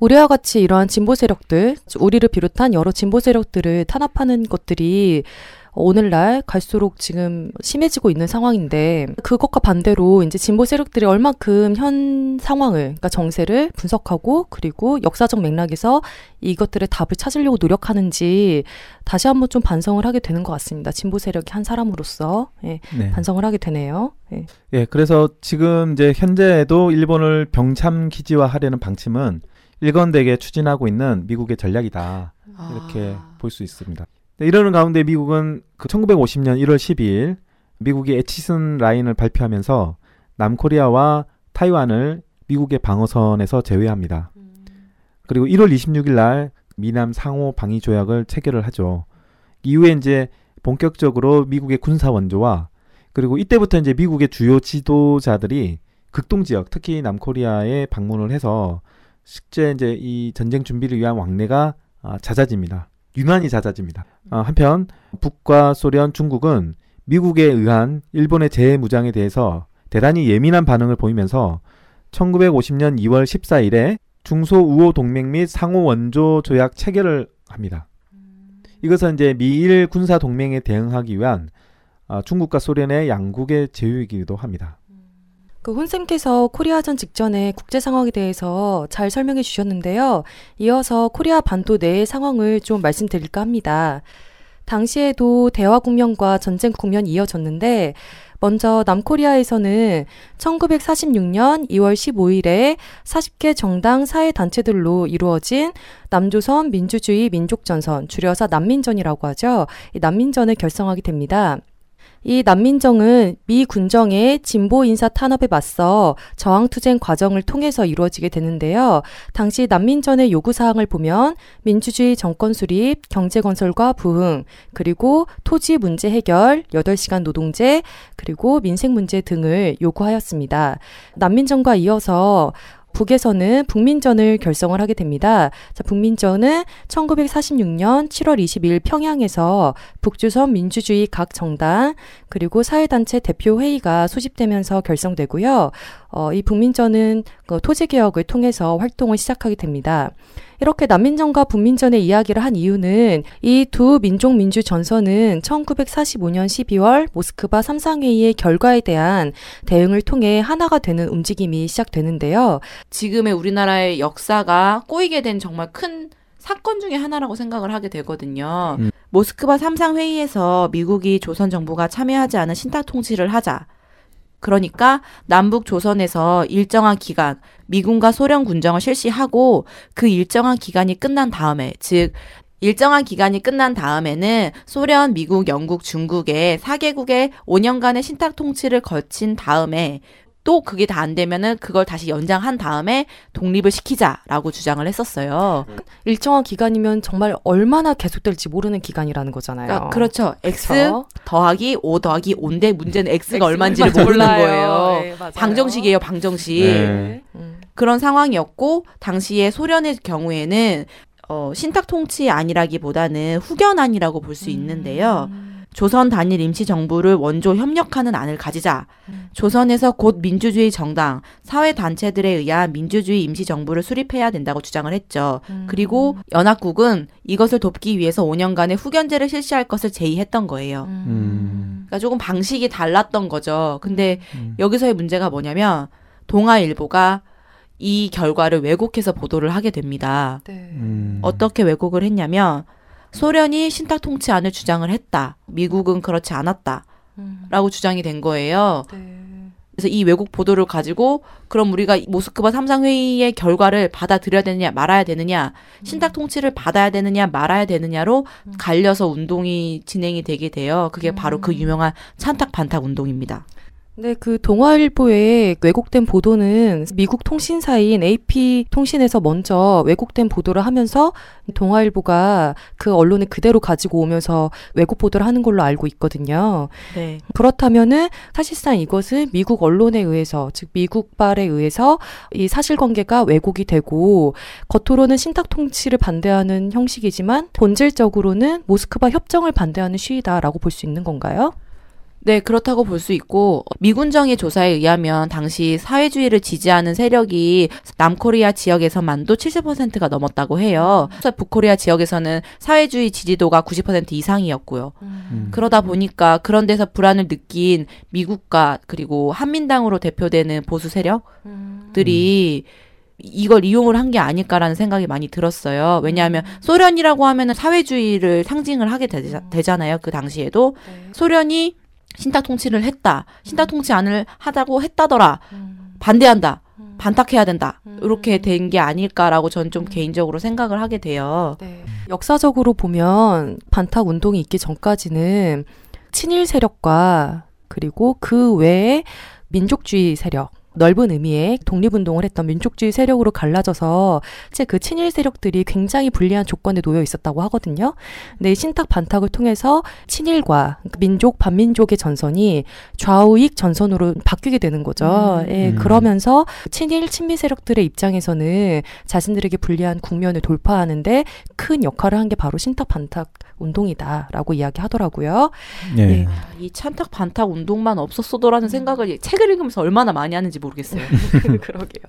[SPEAKER 1] 우리와 같이 이러한 진보 세력들, 우리를 비롯한 여러 진보 세력들을 탄압하는 것들이 오늘날 갈수록 지금 심해지고 있는 상황인데 그것과 반대로 이제 진보 세력들이 얼만큼 현 상황을 그러니까 정세를 분석하고 그리고 역사적 맥락에서 이것들의 답을 찾으려고 노력하는지 다시 한번 좀 반성을 하게 되는 것 같습니다. 진보 세력이 한 사람으로서 예,
[SPEAKER 2] 네.
[SPEAKER 1] 반성을 하게 되네요. 예.
[SPEAKER 2] 예, 그래서 지금 이제 현재에도 일본을 병참 기지화하려는 방침은 일관되게 추진하고 있는 미국의 전략이다. 이렇게
[SPEAKER 3] 아.
[SPEAKER 2] 볼수 있습니다. 네, 이러는 가운데 미국은 그 1950년 1월 12일 미국이 에치슨 라인을 발표하면서 남코리아와 타이완을 미국의 방어선에서 제외합니다. 그리고 1월 26일 날 미남 상호 방위 조약을 체결을 하죠. 이후에 이제 본격적으로 미국의 군사 원조와 그리고 이때부터 이제 미국의 주요 지도자들이 극동 지역, 특히 남코리아에 방문을 해서 실제 이제 이 전쟁 준비를 위한 왕래가 아, 잦아집니다. 유난히 잦아집니다. 아, 한편 북과 소련, 중국은 미국에 의한 일본의 재무장에 대해서 대단히 예민한 반응을 보이면서 1950년 2월 14일에 중소 우호 동맹 및 상호 원조 조약 체결을 합니다. 이것은 이제 미일 군사 동맹에 대응하기 위한 아, 중국과 소련의 양국의 제휴이기도 합니다.
[SPEAKER 1] 그 혼쌤께서 코리아전 직전에 국제 상황에 대해서 잘 설명해 주셨는데요. 이어서 코리아 반도 내의 상황을 좀 말씀드릴까 합니다. 당시에도 대화 국면과 전쟁 국면이 이어졌는데 먼저 남코리아에서는 1946년 2월 15일에 40개 정당 사회 단체들로 이루어진 남조선 민주주의 민족전선, 줄여서 난민전이라고 하죠. 이 난민전을 결성하게 됩니다. 이 난민정은 미 군정의 진보 인사 탄압에 맞서 저항투쟁 과정을 통해서 이루어지게 되는데요. 당시 난민전의 요구사항을 보면 민주주의 정권 수립, 경제 건설과 부흥, 그리고 토지 문제 해결, 8시간 노동제, 그리고 민생 문제 등을 요구하였습니다. 난민전과 이어서 북에서는 북민전을 결성을 하게 됩니다. 자, 북민전은 1946년 7월 22일 평양에서 북조선 민주주의 각 정당 그리고 사회단체 대표 회의가 소집되면서 결성되고요. 어, 이 북민전은 그 토지 개혁을 통해서 활동을 시작하게 됩니다. 이렇게 난민전과 북민전의 이야기를 한 이유는 이 두 민족 민주 전선은 1945년 12월 모스크바 삼상회의의 결과에 대한 대응을 통해 하나가 되는 움직임이 시작되는데요.
[SPEAKER 3] 지금의 우리나라의 역사가 꼬이게 된 정말 큰 사건 중에 하나라고 생각을 하게 되거든요.
[SPEAKER 2] 음.
[SPEAKER 3] 모스크바 삼상 회의에서 미국이 조선 정부가 참여하지 않은 신탁 통치를 하자. 그러니까 남북 조선에서 일정한 기간 미군과 소련 군정을 실시하고 그 일정한 기간이 끝난 다음에 즉 일정한 기간이 끝난 다음에는 소련, 미국, 영국, 중국의 4개국의 5년간의 신탁 통치를 거친 다음에 또 그게 다 안 되면은 그걸 다시 연장한 다음에 독립을 시키자라고 주장을 했었어요.
[SPEAKER 1] 일정한 기간이면 정말 얼마나 계속될지 모르는 기간이라는 거잖아요.
[SPEAKER 3] 그러니까 그렇죠. X
[SPEAKER 1] 그쵸?
[SPEAKER 3] 더하기 5 더하기 5인데 문제는 X가 얼마인지를
[SPEAKER 1] 얼마인지
[SPEAKER 3] 모르는
[SPEAKER 1] 몰라요.
[SPEAKER 3] 거예요.
[SPEAKER 1] 네.
[SPEAKER 3] 방정식이에요, 방정식.
[SPEAKER 2] 네.
[SPEAKER 1] 음.
[SPEAKER 3] 그런 상황이었고 당시에 소련의 경우에는 어, 신탁 통치 아니라기보다는 후견안이라고 볼 수 있는데요.
[SPEAKER 1] 음.
[SPEAKER 3] 조선 단일 임시 정부를 원조 협력하는 안을 가지자.
[SPEAKER 1] 음.
[SPEAKER 3] 조선에서 곧 민주주의 정당, 사회 단체들에 의한 민주주의 임시 정부를 수립해야 된다고 주장을 했죠.
[SPEAKER 1] 음.
[SPEAKER 3] 그리고 연합국은 이것을 돕기 위해서 5년간의 후견제를 실시할 것을 제의했던 거예요.
[SPEAKER 2] 음.
[SPEAKER 3] 그러니까 조금 방식이 달랐던 거죠. 근데
[SPEAKER 2] 음.
[SPEAKER 3] 여기서의 문제가 뭐냐면 동아일보가 이 결과를 왜곡해서 보도를 하게 됩니다.
[SPEAKER 1] 네.
[SPEAKER 2] 음.
[SPEAKER 3] 어떻게 왜곡을 했냐면 소련이 신탁 통치 안을 주장을 했다. 미국은 그렇지 않았다.
[SPEAKER 1] 음.
[SPEAKER 3] 라고 주장이 된 거예요.
[SPEAKER 1] 네.
[SPEAKER 3] 그래서 이 왜곡 보도를 가지고 그럼 우리가 모스크바 삼상회의의 결과를 받아들여야 되느냐 말아야 되느냐 신탁 통치를 받아야 되느냐 말아야 되느냐로
[SPEAKER 1] 음.
[SPEAKER 3] 갈려서 운동이 진행이 되게 돼요. 그게 바로 그
[SPEAKER 1] 음.
[SPEAKER 3] 유명한 찬탁 반탁 운동입니다.
[SPEAKER 1] 네, 그 동아일보의 왜곡된 보도는 미국 통신사인 AP 통신에서 먼저 왜곡된 보도를 하면서 동아일보가 그 언론을 그대로 가지고 오면서 왜곡 보도를 하는 걸로 알고 있거든요.
[SPEAKER 3] 네.
[SPEAKER 1] 그렇다면은 사실상 이것은 미국 언론에 의해서 즉 미국발에 의해서 이 사실관계가 왜곡이 되고 겉으로는 신탁 통치를 반대하는 형식이지만 본질적으로는 모스크바 협정을 반대하는 시위다라고 볼 수 있는 건가요?
[SPEAKER 3] 네, 그렇다고 볼 수 있고 미군정의 조사에 의하면 당시 사회주의를 지지하는 세력이 남코리아 지역에서만도 70%가 넘었다고 해요. 북코리아 지역에서는 사회주의 지지도가 90% 이상이었고요.
[SPEAKER 2] 음.
[SPEAKER 3] 그러다 보니까 그런 데서 불안을 느낀 미국과 그리고 한민당으로 대표되는 보수 세력들이 이걸 이용을 한 게 아닐까라는 생각이 많이 들었어요. 왜냐하면 소련이라고 하면은 사회주의를 상징을 하게 되자, 되잖아요. 그 당시에도 소련이 신탁 통치를 했다. 신탁 통치 안을 하자고 했다더라. 반대한다. 반탁해야 된다. 이렇게 된 게 아닐까라고 전좀 개인적으로 생각을 하게 돼요.
[SPEAKER 1] 네. 역사적으로 보면 반탁 운동이 있기 전까지는 친일 세력과 그리고 그 외에 민족주의 세력 넓은 의미의 독립운동을 했던 민족주의 세력으로 갈라져서 이제 그 친일 세력들이 굉장히 불리한 조건에 놓여 있었다고 하거든요. 근데 이 신탁 반탁을 통해서 친일과 민족 반민족의 전선이 좌우익 전선으로 바뀌게 되는 거죠.
[SPEAKER 3] 음.
[SPEAKER 1] 예,
[SPEAKER 2] 음.
[SPEAKER 1] 그러면서 친일 친미 세력들의 입장에서는 자신들에게 불리한 국면을 돌파하는데 큰 역할을 한 게 바로 신탁 반탁 운동이다라고 이야기하더라고요.
[SPEAKER 2] 네.
[SPEAKER 1] 네.
[SPEAKER 3] 이 찬탁 반탁 운동만 없었어도라는 생각을 책을 읽으면서 얼마나 많이 하는지 모르겠어요.
[SPEAKER 1] 그러게요.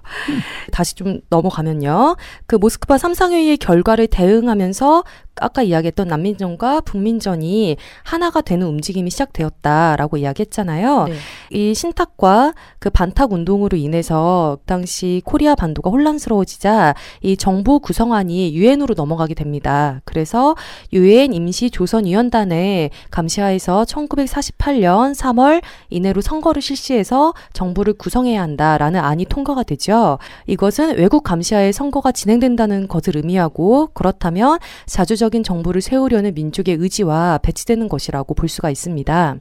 [SPEAKER 1] 다시 좀 넘어가면요. 그 모스크바 삼상회의의 결과를 대응하면서 아까 이야기했던 남민전과 북민전이 하나가 되는 움직임이 시작되었다라고 이야기했잖아요.
[SPEAKER 3] 네.
[SPEAKER 1] 이 신탁과 그 반탁 운동으로 인해서 그 당시 코리아 반도가 혼란스러워지자 이 정부 구성안이 유엔으로 넘어가게 됩니다. 그래서 유엔 임시 조선위원단의 감시하에서 1948년 3월 이내로 선거를 실시해서 정부를 구성해야 한다라는 안이 통과가 되죠. 이것은 외국 감시하에 선거가 진행된다는 것을 의미하고 그렇다면 자주 적인 정부를 세우려는 민족의 의지와 배치되는 것이라고 볼 수가 있습니다.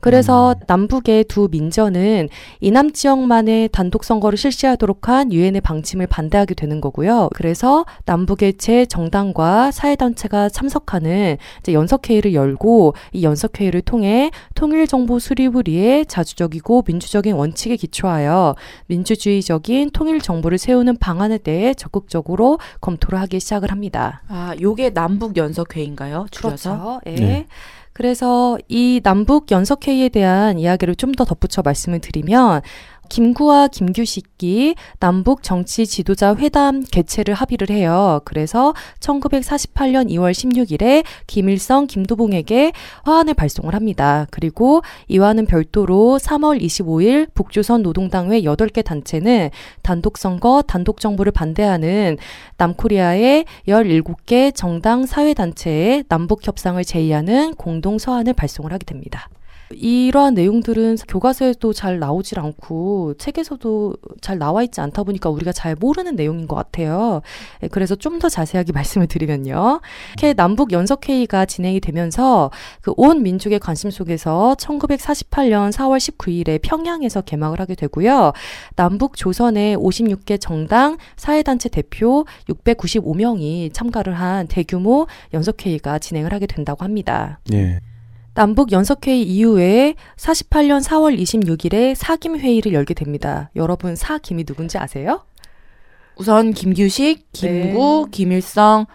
[SPEAKER 1] 그래서 남북의 두 민전은 이남 지역만의 단독 선거를 실시하도록 한 유엔의 방침을 반대하게 되는 거고요. 그래서 남북의 제 정당과 사회단체가 참석하는 연석회의를 열고 이 연석회의를 통해 통일정부 수립을 위해 자주적이고 민주적인 원칙에 기초하여 민주주의적인 통일정부를 세우는 방안에 대해 적극적으로 검토를 하기 시작을 합니다.
[SPEAKER 3] 아, 요게 남북 연석 회의인가요? 줄여서?
[SPEAKER 1] 그렇죠. 예.
[SPEAKER 2] 네.
[SPEAKER 1] 그래서 이 남북 연석회의에 대한 이야기를 좀 더 덧붙여 말씀을 드리면 김구와 김규식이 남북 정치 지도자 회담 개최를 합의를 해요. 그래서 1948년 2월 16일에 김일성, 김두봉에게 화환을 발송을 합니다. 그리고 이와는 별도로 3월 25일 북조선 노동당회 8개 단체는 단독 선거, 단독 정부를 반대하는 남코리아의 17개 정당 사회 단체에 남북 협상을 제의하는 공동 서한을 발송을 하게 됩니다. 이러한 내용들은 교과서에도 잘 나오질 않고 책에서도 잘 나와 있지 않다 보니까 우리가 잘 모르는 내용인 것 같아요. 예, 그래서 좀 더 자세하게 말씀을 드리면요. 이렇게 남북 연석회의가 진행이 되면서 그 온 민족의 관심 속에서 1948년 4월 19일에 평양에서 개막을 하게 되고요. 남북 조선의 56개 정당 사회단체 대표 695명이 참가를 한 대규모 연석회의가 진행을 하게 된다고 합니다.
[SPEAKER 2] 예.
[SPEAKER 1] 남북 연석회의 이후에 48년 4월 26일에 사김 회의를 열게 됩니다. 여러분 사김이 누군지 아세요?
[SPEAKER 3] 우선 김규식, 김구,
[SPEAKER 1] 네.
[SPEAKER 3] 김일성,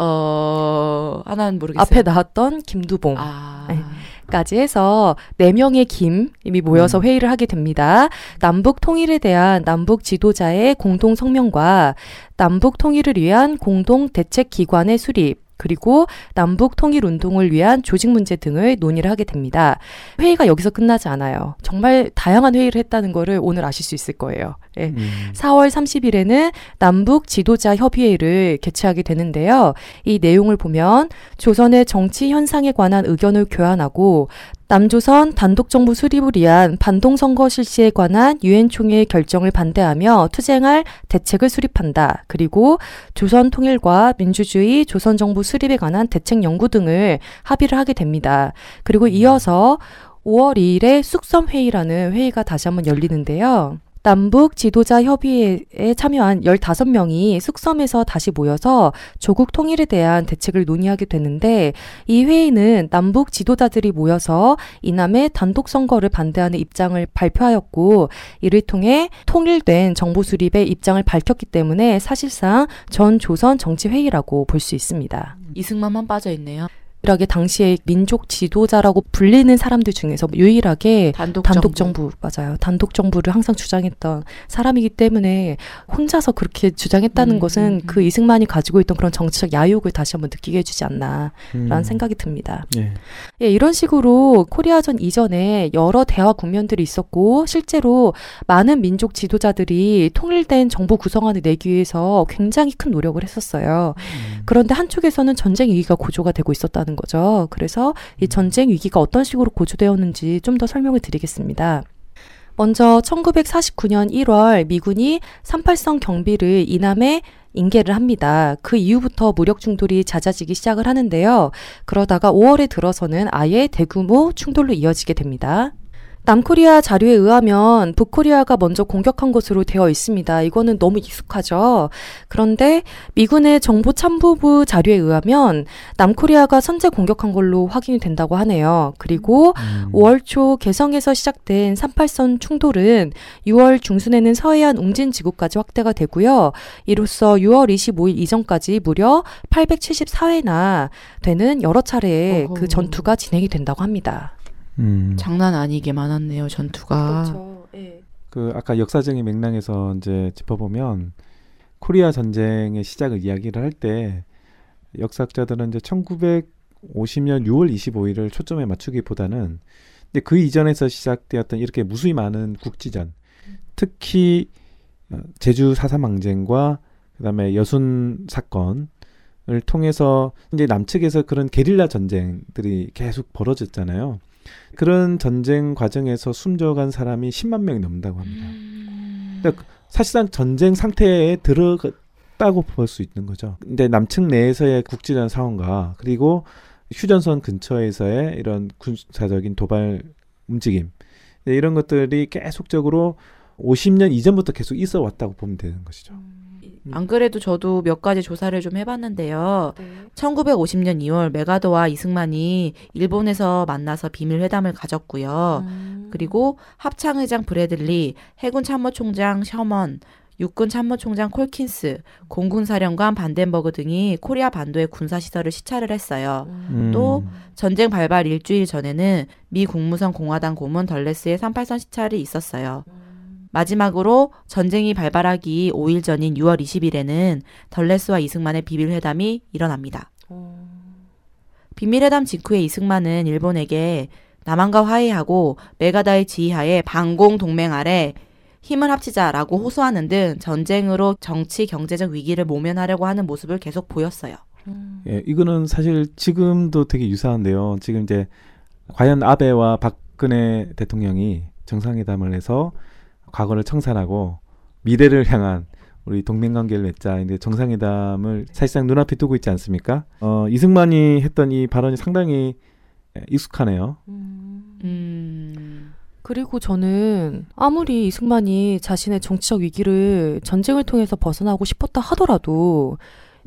[SPEAKER 3] 어, 하나는 모르겠어요.
[SPEAKER 1] 앞에 나왔던 김두봉.
[SPEAKER 3] 아.
[SPEAKER 1] 네. 까지 해서 네명의 김이 모여서
[SPEAKER 2] 음.
[SPEAKER 1] 회의를 하게 됩니다. 남북 통일에 대한 남북 지도자의 공동 성명과 남북 통일을 위한 공동 대책 기관의 수립 그리고 남북 통일 운동을 위한 조직 문제 등을 논의를 하게 됩니다. 회의가 여기서 끝나지 않아요. 정말 다양한 회의를 했다는 거를 오늘 아실 수 있을 거예요. 예.
[SPEAKER 2] 음.
[SPEAKER 1] 4월 30일에는 남북 지도자 협의회를 개최하게 되는데요. 이 내용을 보면 조선의 정치 현상에 관한 의견을 교환하고 남조선 단독정부 수립을 위한 반동선거 실시에 관한 유엔 총회 결정을 반대하며 투쟁할 대책을 수립한다. 그리고 조선 통일과 민주주의 조선 정부 수립에 관한 대책 연구 등을 합의를 하게 됩니다. 그리고 이어서 5월 2일에 숙섬 회의라는 회의가 다시 한번 열리는데요. 남북 지도자 협의회에 참여한 15명이 숙섬에서 다시 모여서 조국 통일에 대한 대책을 논의하게 되는데 이 회의는 남북 지도자들이 모여서 이남의 단독 선거를 반대하는 입장을 발표하였고 이를 통해 통일된 정부 수립의 입장을 밝혔기 때문에 사실상 전 조선 정치 회의라고 볼 수 있습니다.
[SPEAKER 3] 이승만만 빠져 있네요.
[SPEAKER 1] 유일하게 당시에 민족 지도자라고 불리는 사람들 중에서 유일하게
[SPEAKER 3] 단독,
[SPEAKER 1] 단독
[SPEAKER 3] 정부.
[SPEAKER 1] 정부 맞아요. 단독 정부를 항상 주장했던 사람이기 때문에 혼자서 그렇게 주장했다는
[SPEAKER 3] 음,
[SPEAKER 1] 것은
[SPEAKER 3] 음, 음.
[SPEAKER 1] 그 이승만이 가지고 있던 그런 정치적 야욕을 다시 한번 느끼게 해주지 않나라는
[SPEAKER 2] 음.
[SPEAKER 1] 생각이 듭니다.
[SPEAKER 2] 예.
[SPEAKER 1] 예, 이런 식으로 코리아전 이전에 여러 대화 국면들이 있었고 실제로 많은 민족 지도자들이 통일된 정부 구성안을 내기 위해서 굉장히 큰 노력을 했었어요.
[SPEAKER 2] 음.
[SPEAKER 1] 그런데 한쪽에서는 전쟁 위기가 고조가 되고 있었다는 거죠. 그래서 이 전쟁 위기가 어떤 식으로 고조되었는지 좀 더 설명을 드리겠습니다. 먼저 1949년 1월 미군이 38성 경비를 이남에 인계를 합니다. 그 이후부터 무력 충돌이 잦아지기 시작을 하는데요. 그러다가 5월에 들어서는 아예 대규모 충돌로 이어지게 됩니다. 남코리아 자료에 의하면 북코리아가 먼저 공격한 것으로 되어 있습니다. 이거는 너무 익숙하죠. 그런데 미군의 정보 참모부 자료에 의하면 남코리아가 선제 공격한 걸로 확인이 된다고 하네요. 그리고
[SPEAKER 2] 음.
[SPEAKER 1] 5월 초 개성에서 시작된 38선 충돌은 6월 중순에는 서해안 웅진 지구까지 확대가 되고요. 이로써 6월 25일 이전까지 무려 874회나 되는 여러 차례의
[SPEAKER 3] 어허.
[SPEAKER 1] 그 전투가 진행이 된다고 합니다.
[SPEAKER 2] 음.
[SPEAKER 3] 장난 아니게 많았네요, 전투가.
[SPEAKER 1] 그렇죠. 예.
[SPEAKER 2] 그 아까 역사적인 맥락에서 이제 짚어보면 코리아 전쟁의 시작을 이야기를 할 때 역사학자들은 이제 1950년 6월 25일을 초점에 맞추기보다는 근데 그 이전에서 시작되었던 이렇게 무수히 많은 국지전, 특히 어, 제주 사삼항쟁과 그다음에 여순 사건을 통해서 이제 남측에서 그런 게릴라 전쟁들이 계속 벌어졌잖아요. 그런 전쟁 과정에서 숨져간 사람이 10만 명이 넘는다고 합니다. 그러니까 사실상 전쟁 상태에 들어갔다고 볼 수 있는 거죠. 근데 남측 내에서의 국지전 상황과 그리고 휴전선 근처에서의 이런 군사적인 도발 움직임 네, 이런 것들이 계속적으로 50년 이전부터 계속 있어 왔다고 보면 되는 것이죠.
[SPEAKER 3] 안 그래도 저도 몇 가지 조사를 좀 해봤는데요.
[SPEAKER 1] 네.
[SPEAKER 3] 1950년 2월 맥아더와 이승만이 일본에서 만나서 비밀 회담을 가졌고요.
[SPEAKER 1] 음.
[SPEAKER 3] 그리고 합참의장 브래들리, 해군 참모총장 셔먼, 육군 참모총장 콜린스, 공군 사령관 반덴버그 등이 코리아 반도의 군사 시설을 시찰을 했어요.
[SPEAKER 1] 음.
[SPEAKER 3] 또 전쟁 발발 일주일 전에는 미 국무성 공화당 고문 덜레스의 38선 시찰이 있었어요. 마지막으로 전쟁이 발발하기 5일 전인 6월 20일에는 덜레스와 이승만의 비밀회담이 일어납니다.
[SPEAKER 1] 어.
[SPEAKER 3] 비밀회담 직후에 이승만은 일본에게 남한과 화해하고 메가다의 지휘하에 반공 동맹 아래 힘을 합치자라고 호소하는 등 전쟁으로 정치 경제적 위기를 모면하려고 하는 모습을 계속 보였어요.
[SPEAKER 1] 음.
[SPEAKER 2] 예, 이거는 사실 지금도 되게 유사한데요. 지금 이제 과연 아베와 박근혜 대통령이 정상회담을 해서 과거를 청산하고 미래를 향한 우리 동맹 관계를 맺자. 이제 정상회담을 사실상 눈앞에 두고 있지 않습니까? 어, 이승만이 했던 이 발언이 상당히 익숙하네요.
[SPEAKER 1] 음.
[SPEAKER 3] 음.
[SPEAKER 1] 그리고 저는 아무리 이승만이 자신의 정치적 위기를 전쟁을 통해서 벗어나고 싶었다 하더라도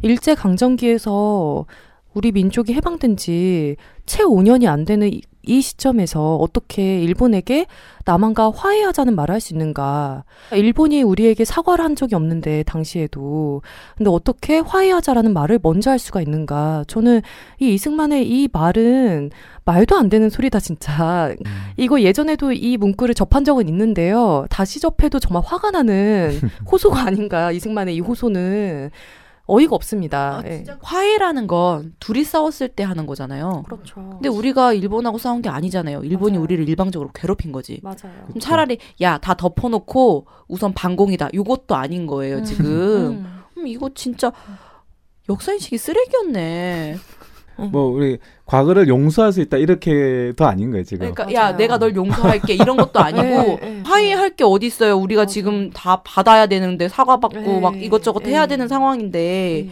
[SPEAKER 1] 일제 강점기에서 우리 민족이 해방된 지 채 5년이 안 되는 이, 이 시점에서 어떻게 일본에게 남한과 화해하자는 말을 할 수 있는가. 일본이 우리에게 사과를 한 적이 없는데, 당시에도. 근데 어떻게 화해하자라는 말을 먼저 할 수가 있는가. 저는 이 이승만의 이 말은 말도 안 되는 소리다, 진짜. 이거 예전에도 이 문구를 접한 적은 있는데요. 다시 접해도 정말 화가 나는 호소가 아닌가, 이승만의 이 호소는. 어이가 없습니다. 예.
[SPEAKER 3] 화해라는 건 둘이 싸웠을 때 하는 거잖아요.
[SPEAKER 1] 그렇죠.
[SPEAKER 3] 근데 우리가 일본하고 싸운 게 아니잖아요. 일본이
[SPEAKER 1] 맞아요.
[SPEAKER 3] 우리를 일방적으로 괴롭힌 거지.
[SPEAKER 1] 맞아요.
[SPEAKER 3] 그럼. 차라리 야 다 덮어놓고 우선 반공이다. 이것도 아닌 거예요 지금.
[SPEAKER 1] 음.
[SPEAKER 3] 음, 이거 진짜 역사인식이 쓰레기였네.
[SPEAKER 2] 뭐 우리 과거를 용서할 수 있다 이렇게도 아닌 거예요 지금.
[SPEAKER 3] 그러니까
[SPEAKER 1] 맞아요.
[SPEAKER 3] 야 내가 널 용서할게 이런 것도 아니고
[SPEAKER 1] 네, 네.
[SPEAKER 3] 화해할 게 어디 있어요? 우리가
[SPEAKER 1] 맞아.
[SPEAKER 3] 지금 다 받아야 되는데 사과받고
[SPEAKER 1] 네,
[SPEAKER 3] 막 이것저것 해야
[SPEAKER 1] 네.
[SPEAKER 3] 되는 상황인데
[SPEAKER 1] 네.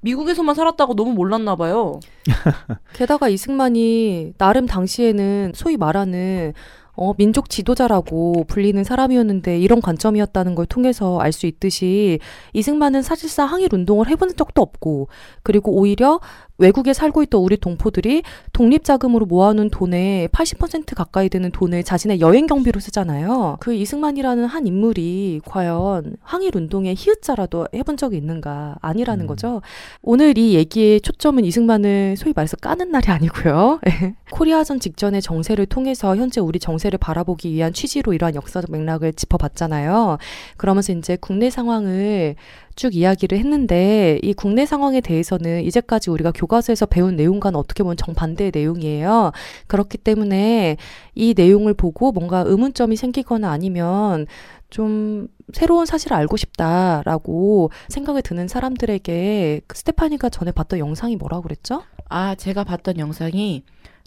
[SPEAKER 3] 미국에서만 살았다고 너무 몰랐나 봐요.
[SPEAKER 1] 게다가 이승만이 나름 당시에는 소위 말하는 어, 민족 지도자라고 불리는 사람이었는데 이런 관점이었다는 걸 통해서 알 수 있듯이 이승만은 사실상 항일 운동을 해본 적도 없고 그리고 오히려 외국에 살고 있던 우리 동포들이 독립자금으로 모아놓은 돈의 80% 가까이 되는 돈을 자신의 여행 경비로 쓰잖아요. 그 이승만이라는 한 인물이 과연 항일 운동의 희읒자라도 해본 적이 있는가 아니라는
[SPEAKER 2] 음.
[SPEAKER 1] 거죠. 오늘 이 얘기의 초점은 이승만을 소위 말해서 까는 날이 아니고요. 코리아전 직전의 정세를 통해서 현재 우리 정세를 바라보기 위한 취지로 이러한 역사적 맥락을 짚어봤잖아요. 그러면서 이제 국내 상황을 쭉 이야기를 했는데 이 국내 상황에 대해서는 이제까지 우리가 교과서에서 배운 내용과는 어떻게 보면 정반대의 내용이에요. 그렇기 때문에 이 내용을 보고 뭔가 의문점이 생기거나 아니면 좀 새로운 사실을 알고 싶다라고 생각이 드는 사람들에게 그 스테파니가 전에 봤던 영상이 뭐라고 그랬죠?
[SPEAKER 3] 아 제가 봤던 영상이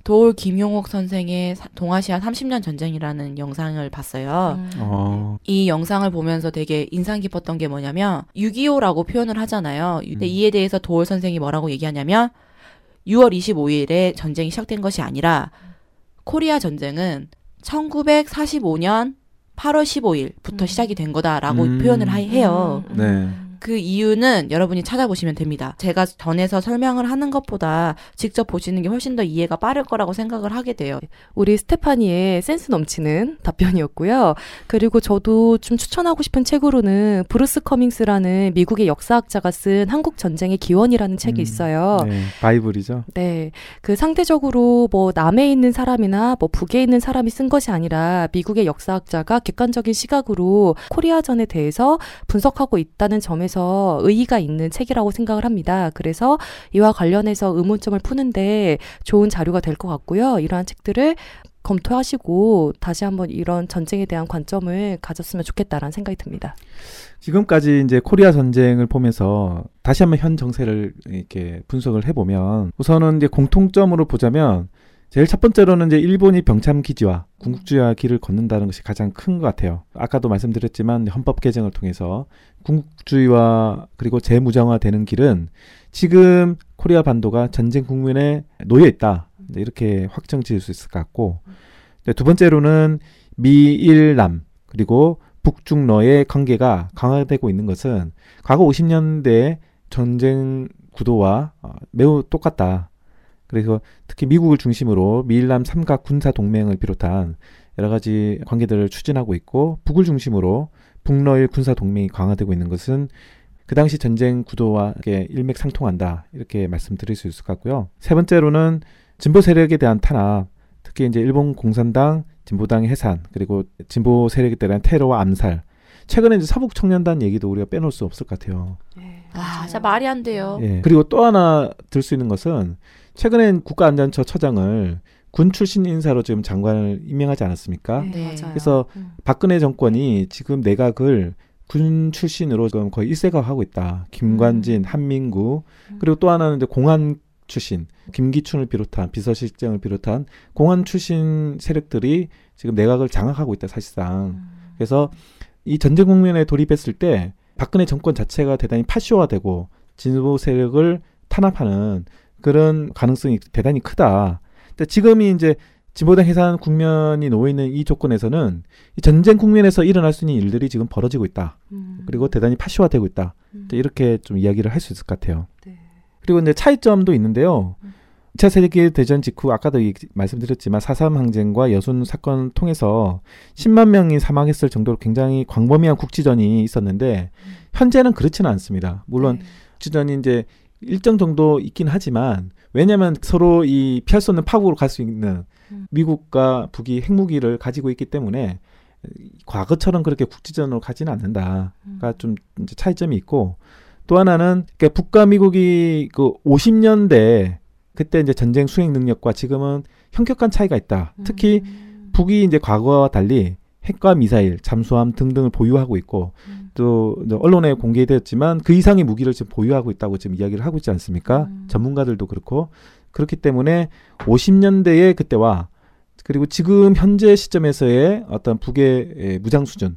[SPEAKER 3] 도올 김용옥 선생의 사- 동아시아 30년 전쟁이라는 영상을 봤어요.
[SPEAKER 1] 음.
[SPEAKER 2] 어,
[SPEAKER 3] 이 영상을 보면서 되게 인상 깊었던 게 뭐냐면 6.25라고 표현을 하잖아요. 근데
[SPEAKER 2] 음.
[SPEAKER 3] 이에 대해서 도올 선생이 뭐라고 얘기하냐면 6월 25일에 전쟁이 시작된 것이 아니라 코리아 전쟁은 1945년 8월 15일부터
[SPEAKER 1] 음.
[SPEAKER 3] 시작이 된 거다라고
[SPEAKER 2] 음.
[SPEAKER 3] 표현을 하- 해요.
[SPEAKER 1] 음,
[SPEAKER 2] 네.
[SPEAKER 1] 음.
[SPEAKER 3] 그 이유는 여러분이 찾아보시면 됩니다. 제가 전에서 설명을 하는 것보다 직접 보시는 게 훨씬 더 이해가 빠를 거라고 생각을 하게 돼요.
[SPEAKER 1] 우리 스테파니의 센스 넘치는 답변이었고요. 그리고 저도 좀 추천하고 싶은 책으로는 브루스 커밍스라는 미국의 역사학자가 쓴 한국 전쟁의 기원이라는 책이
[SPEAKER 2] 음,
[SPEAKER 1] 있어요.
[SPEAKER 2] 네, 바이블이죠.
[SPEAKER 1] 네. 그 상대적으로 뭐 남에 있는 사람이나 뭐 북에 있는 사람이 쓴 것이 아니라 미국의 역사학자가 객관적인 시각으로 코리아전에 대해서 분석하고 있다는 점에서 점에서 의의가 있는 책이라고 생각을 합니다. 그래서 이와 관련해서 의문점을 푸는데 좋은 자료가 될 것 같고요. 이러한 책들을 검토하시고 다시 한번 이런 전쟁에 대한 관점을 가졌으면 좋겠다라는 생각이 듭니다.
[SPEAKER 2] 지금까지 이제 코리아 전쟁을 보면서 다시 한번 현 정세를 이렇게 분석을 해보면 우선은 이제 공통점으로 보자면 제일 첫 번째로는 이제 일본이 병참 기지와 군국주의와 길을 걷는다는 것이 가장 큰 것 같아요. 아까도 말씀드렸지만 헌법 개정을 통해서 군국주의와 그리고 재무장화되는 길은 지금 코리아 반도가 전쟁 국면에 놓여 있다. 이렇게 확정 지을 수 있을 것 같고 두 번째로는 미일남 그리고 북중러의 관계가 강화되고 있는 것은 과거 50년대 전쟁 구도와 어, 매우 똑같다. 그래서 특히 미국을 중심으로 미일남 삼각 군사 동맹을 비롯한 여러 가지 관계들을 추진하고 있고 북을 중심으로 북러일 군사 동맹이 강화되고 있는 것은 그 당시 전쟁 구도와 일맥상통한다 이렇게 말씀드릴 수 있을 것 같고요. 세 번째로는 진보 세력에 대한 탄압, 특히 이제 일본 공산당, 진보당의 해산, 그리고 진보 세력에 대한 테러와 암살. 최근에 이제 사북 청년단 얘기도 우리가 빼놓을 수 없을 것 같아요.
[SPEAKER 1] 네,
[SPEAKER 3] 아, 진짜 말이 안 돼요.
[SPEAKER 2] 예. 그리고 또 하나 들 수 있는 것은 최근엔 국가안전처 처장을 군 출신 인사로 지금 장관을 임명하지 않았습니까?
[SPEAKER 1] 네,
[SPEAKER 3] 네.
[SPEAKER 1] 맞아요.
[SPEAKER 2] 그래서
[SPEAKER 1] 음.
[SPEAKER 2] 박근혜 정권이 지금 내각을 군 출신으로 지금 거의 일색화하고 있다. 김관진,
[SPEAKER 1] 음.
[SPEAKER 2] 한민구 그리고 또 하나는 이제 공안 출신 김기춘을 비롯한 비서실장을 비롯한 공안 출신 세력들이 지금 내각을 장악하고 있다 사실상.
[SPEAKER 1] 음.
[SPEAKER 2] 그래서 이 전쟁 국면에 돌입했을 때 박근혜 정권 자체가 대단히 파쇼화되고 진보 세력을 탄압하는 그런 가능성이 대단히 크다. 근데 지금이 이제 진보당 해산 국면이 놓여 있는 이 조건에서는 이 전쟁 국면에서 일어날 수 있는 일들이 지금 벌어지고 있다.
[SPEAKER 1] 음.
[SPEAKER 2] 그리고 대단히 파쇼화되고 있다.
[SPEAKER 1] 음.
[SPEAKER 2] 이렇게 좀 이야기를 할 수 있을 것 같아요.
[SPEAKER 1] 네.
[SPEAKER 2] 그리고 이제 차이점도 있는데요.
[SPEAKER 1] 음.
[SPEAKER 2] 2차 세계 대전 직후 아까도 이- 말씀드렸지만 4.3 항쟁과 여순 사건 통해서 10만 명이 사망했을 정도로 굉장히 광범위한 국지전이 있었는데 현재는 그렇지는 않습니다. 물론
[SPEAKER 1] 네.
[SPEAKER 2] 국지전이 이제 일정 정도 있긴 하지만 왜냐하면 서로 이 피할 수 없는 파국으로 갈 수 있는
[SPEAKER 1] 음.
[SPEAKER 2] 미국과 북이 핵무기를 가지고 있기 때문에 과거처럼 그렇게 국지전으로 가지는 않는다가
[SPEAKER 1] 음.
[SPEAKER 2] 좀 이제 차이점이 있고 또 하나는 그러니까 북과 미국이 그 50년대 그때 이제 전쟁 수행 능력과 지금은 현격한 차이가 있다. 특히
[SPEAKER 1] 음.
[SPEAKER 2] 북이 이제 과거와 달리 핵과 미사일, 잠수함 등등을 보유하고 있고
[SPEAKER 1] 음.
[SPEAKER 2] 또 언론에 공개되었지만 그 이상의 무기를 지금 보유하고 있다고 지금 이야기를 하고 있지 않습니까?
[SPEAKER 1] 음.
[SPEAKER 2] 전문가들도 그렇고 그렇기 때문에 50년대의 그때와 그리고 지금 현재 시점에서의 어떤 북의 예, 무장 수준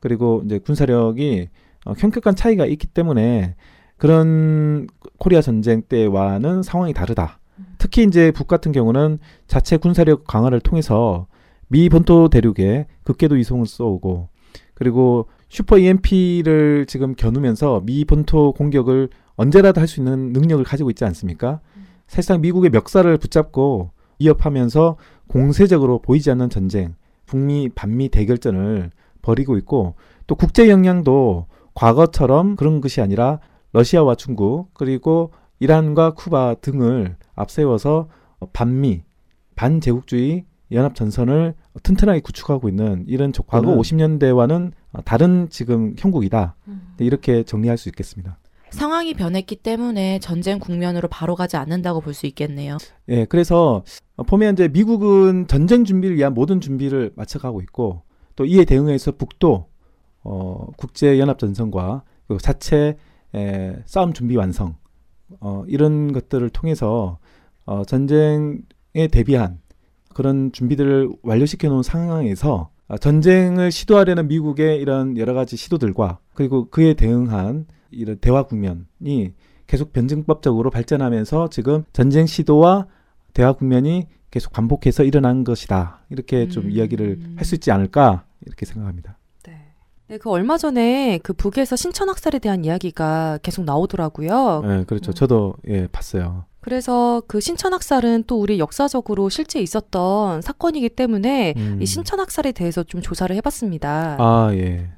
[SPEAKER 2] 그리고 이제 군사력이 어, 현격한 차이가 있기 때문에 그런 코리아 전쟁 때와는 상황이 다르다. 특히 이제 북 같은 경우는 자체 군사력 강화를 통해서 미 본토 대륙에 극궤도 이송을 쏘고 그리고 슈퍼 EMP를 지금 겨누면서 미 본토 공격을 언제라도 할 수 있는 능력을 가지고 있지 않습니까? 사실상 미국의 멱살을 붙잡고 위협하면서 공세적으로 보이지 않는 전쟁, 북미 반미 대결전을 벌이고 있고 또 국제 역량도 과거처럼 그런 것이 아니라 러시아와 중국 그리고 이란과 쿠바 등을 앞세워서 반미 반제국주의 연합 전선을 튼튼하게 구축하고 있는 이런 조- 과거
[SPEAKER 3] 음.
[SPEAKER 2] 50년대와는 다른 지금 형국이다
[SPEAKER 1] 음.
[SPEAKER 2] 이렇게 정리할 수 있겠습니다.
[SPEAKER 3] 상황이 변했기 때문에 전쟁 국면으로 바로 가지 않는다고 볼 수 있겠네요.
[SPEAKER 2] 예, 그래서 어, 보면 이제 미국은 전쟁 준비를 위한 모든 준비를 마쳐가고 있고 또 이에 대응해서 북도 어, 국제 연합 전선과 그 자체 에, 싸움 준비 완성 어, 이런 것들을 통해서 어, 전쟁에 대비한 그런 준비들을 완료시켜 놓은 상황에서 어, 전쟁을 시도하려는 미국의 이런 여러 가지 시도들과 그리고 그에 대응한 이런 대화 국면이 계속 변증법적으로 발전하면서 지금 전쟁 시도와 대화 국면이 계속 반복해서 일어난 것이다. 이렇게 좀
[SPEAKER 3] 음.
[SPEAKER 2] 이야기를 할 수 있지 않을까 이렇게 생각합니다.
[SPEAKER 1] 네. 네, 그 얼마 전에 그 북에서 신천 학살에 대한 이야기가 계속 나오더라고요.
[SPEAKER 2] 네, 그렇죠.
[SPEAKER 1] 음.
[SPEAKER 2] 저도 예 봤어요.
[SPEAKER 1] 그래서 그 신천 학살은 또 우리 역사적으로 실제 있었던 사건이기 때문에
[SPEAKER 2] 음.
[SPEAKER 1] 이 신천 학살에 대해서 좀 조사를 해봤습니다.
[SPEAKER 2] 아 예.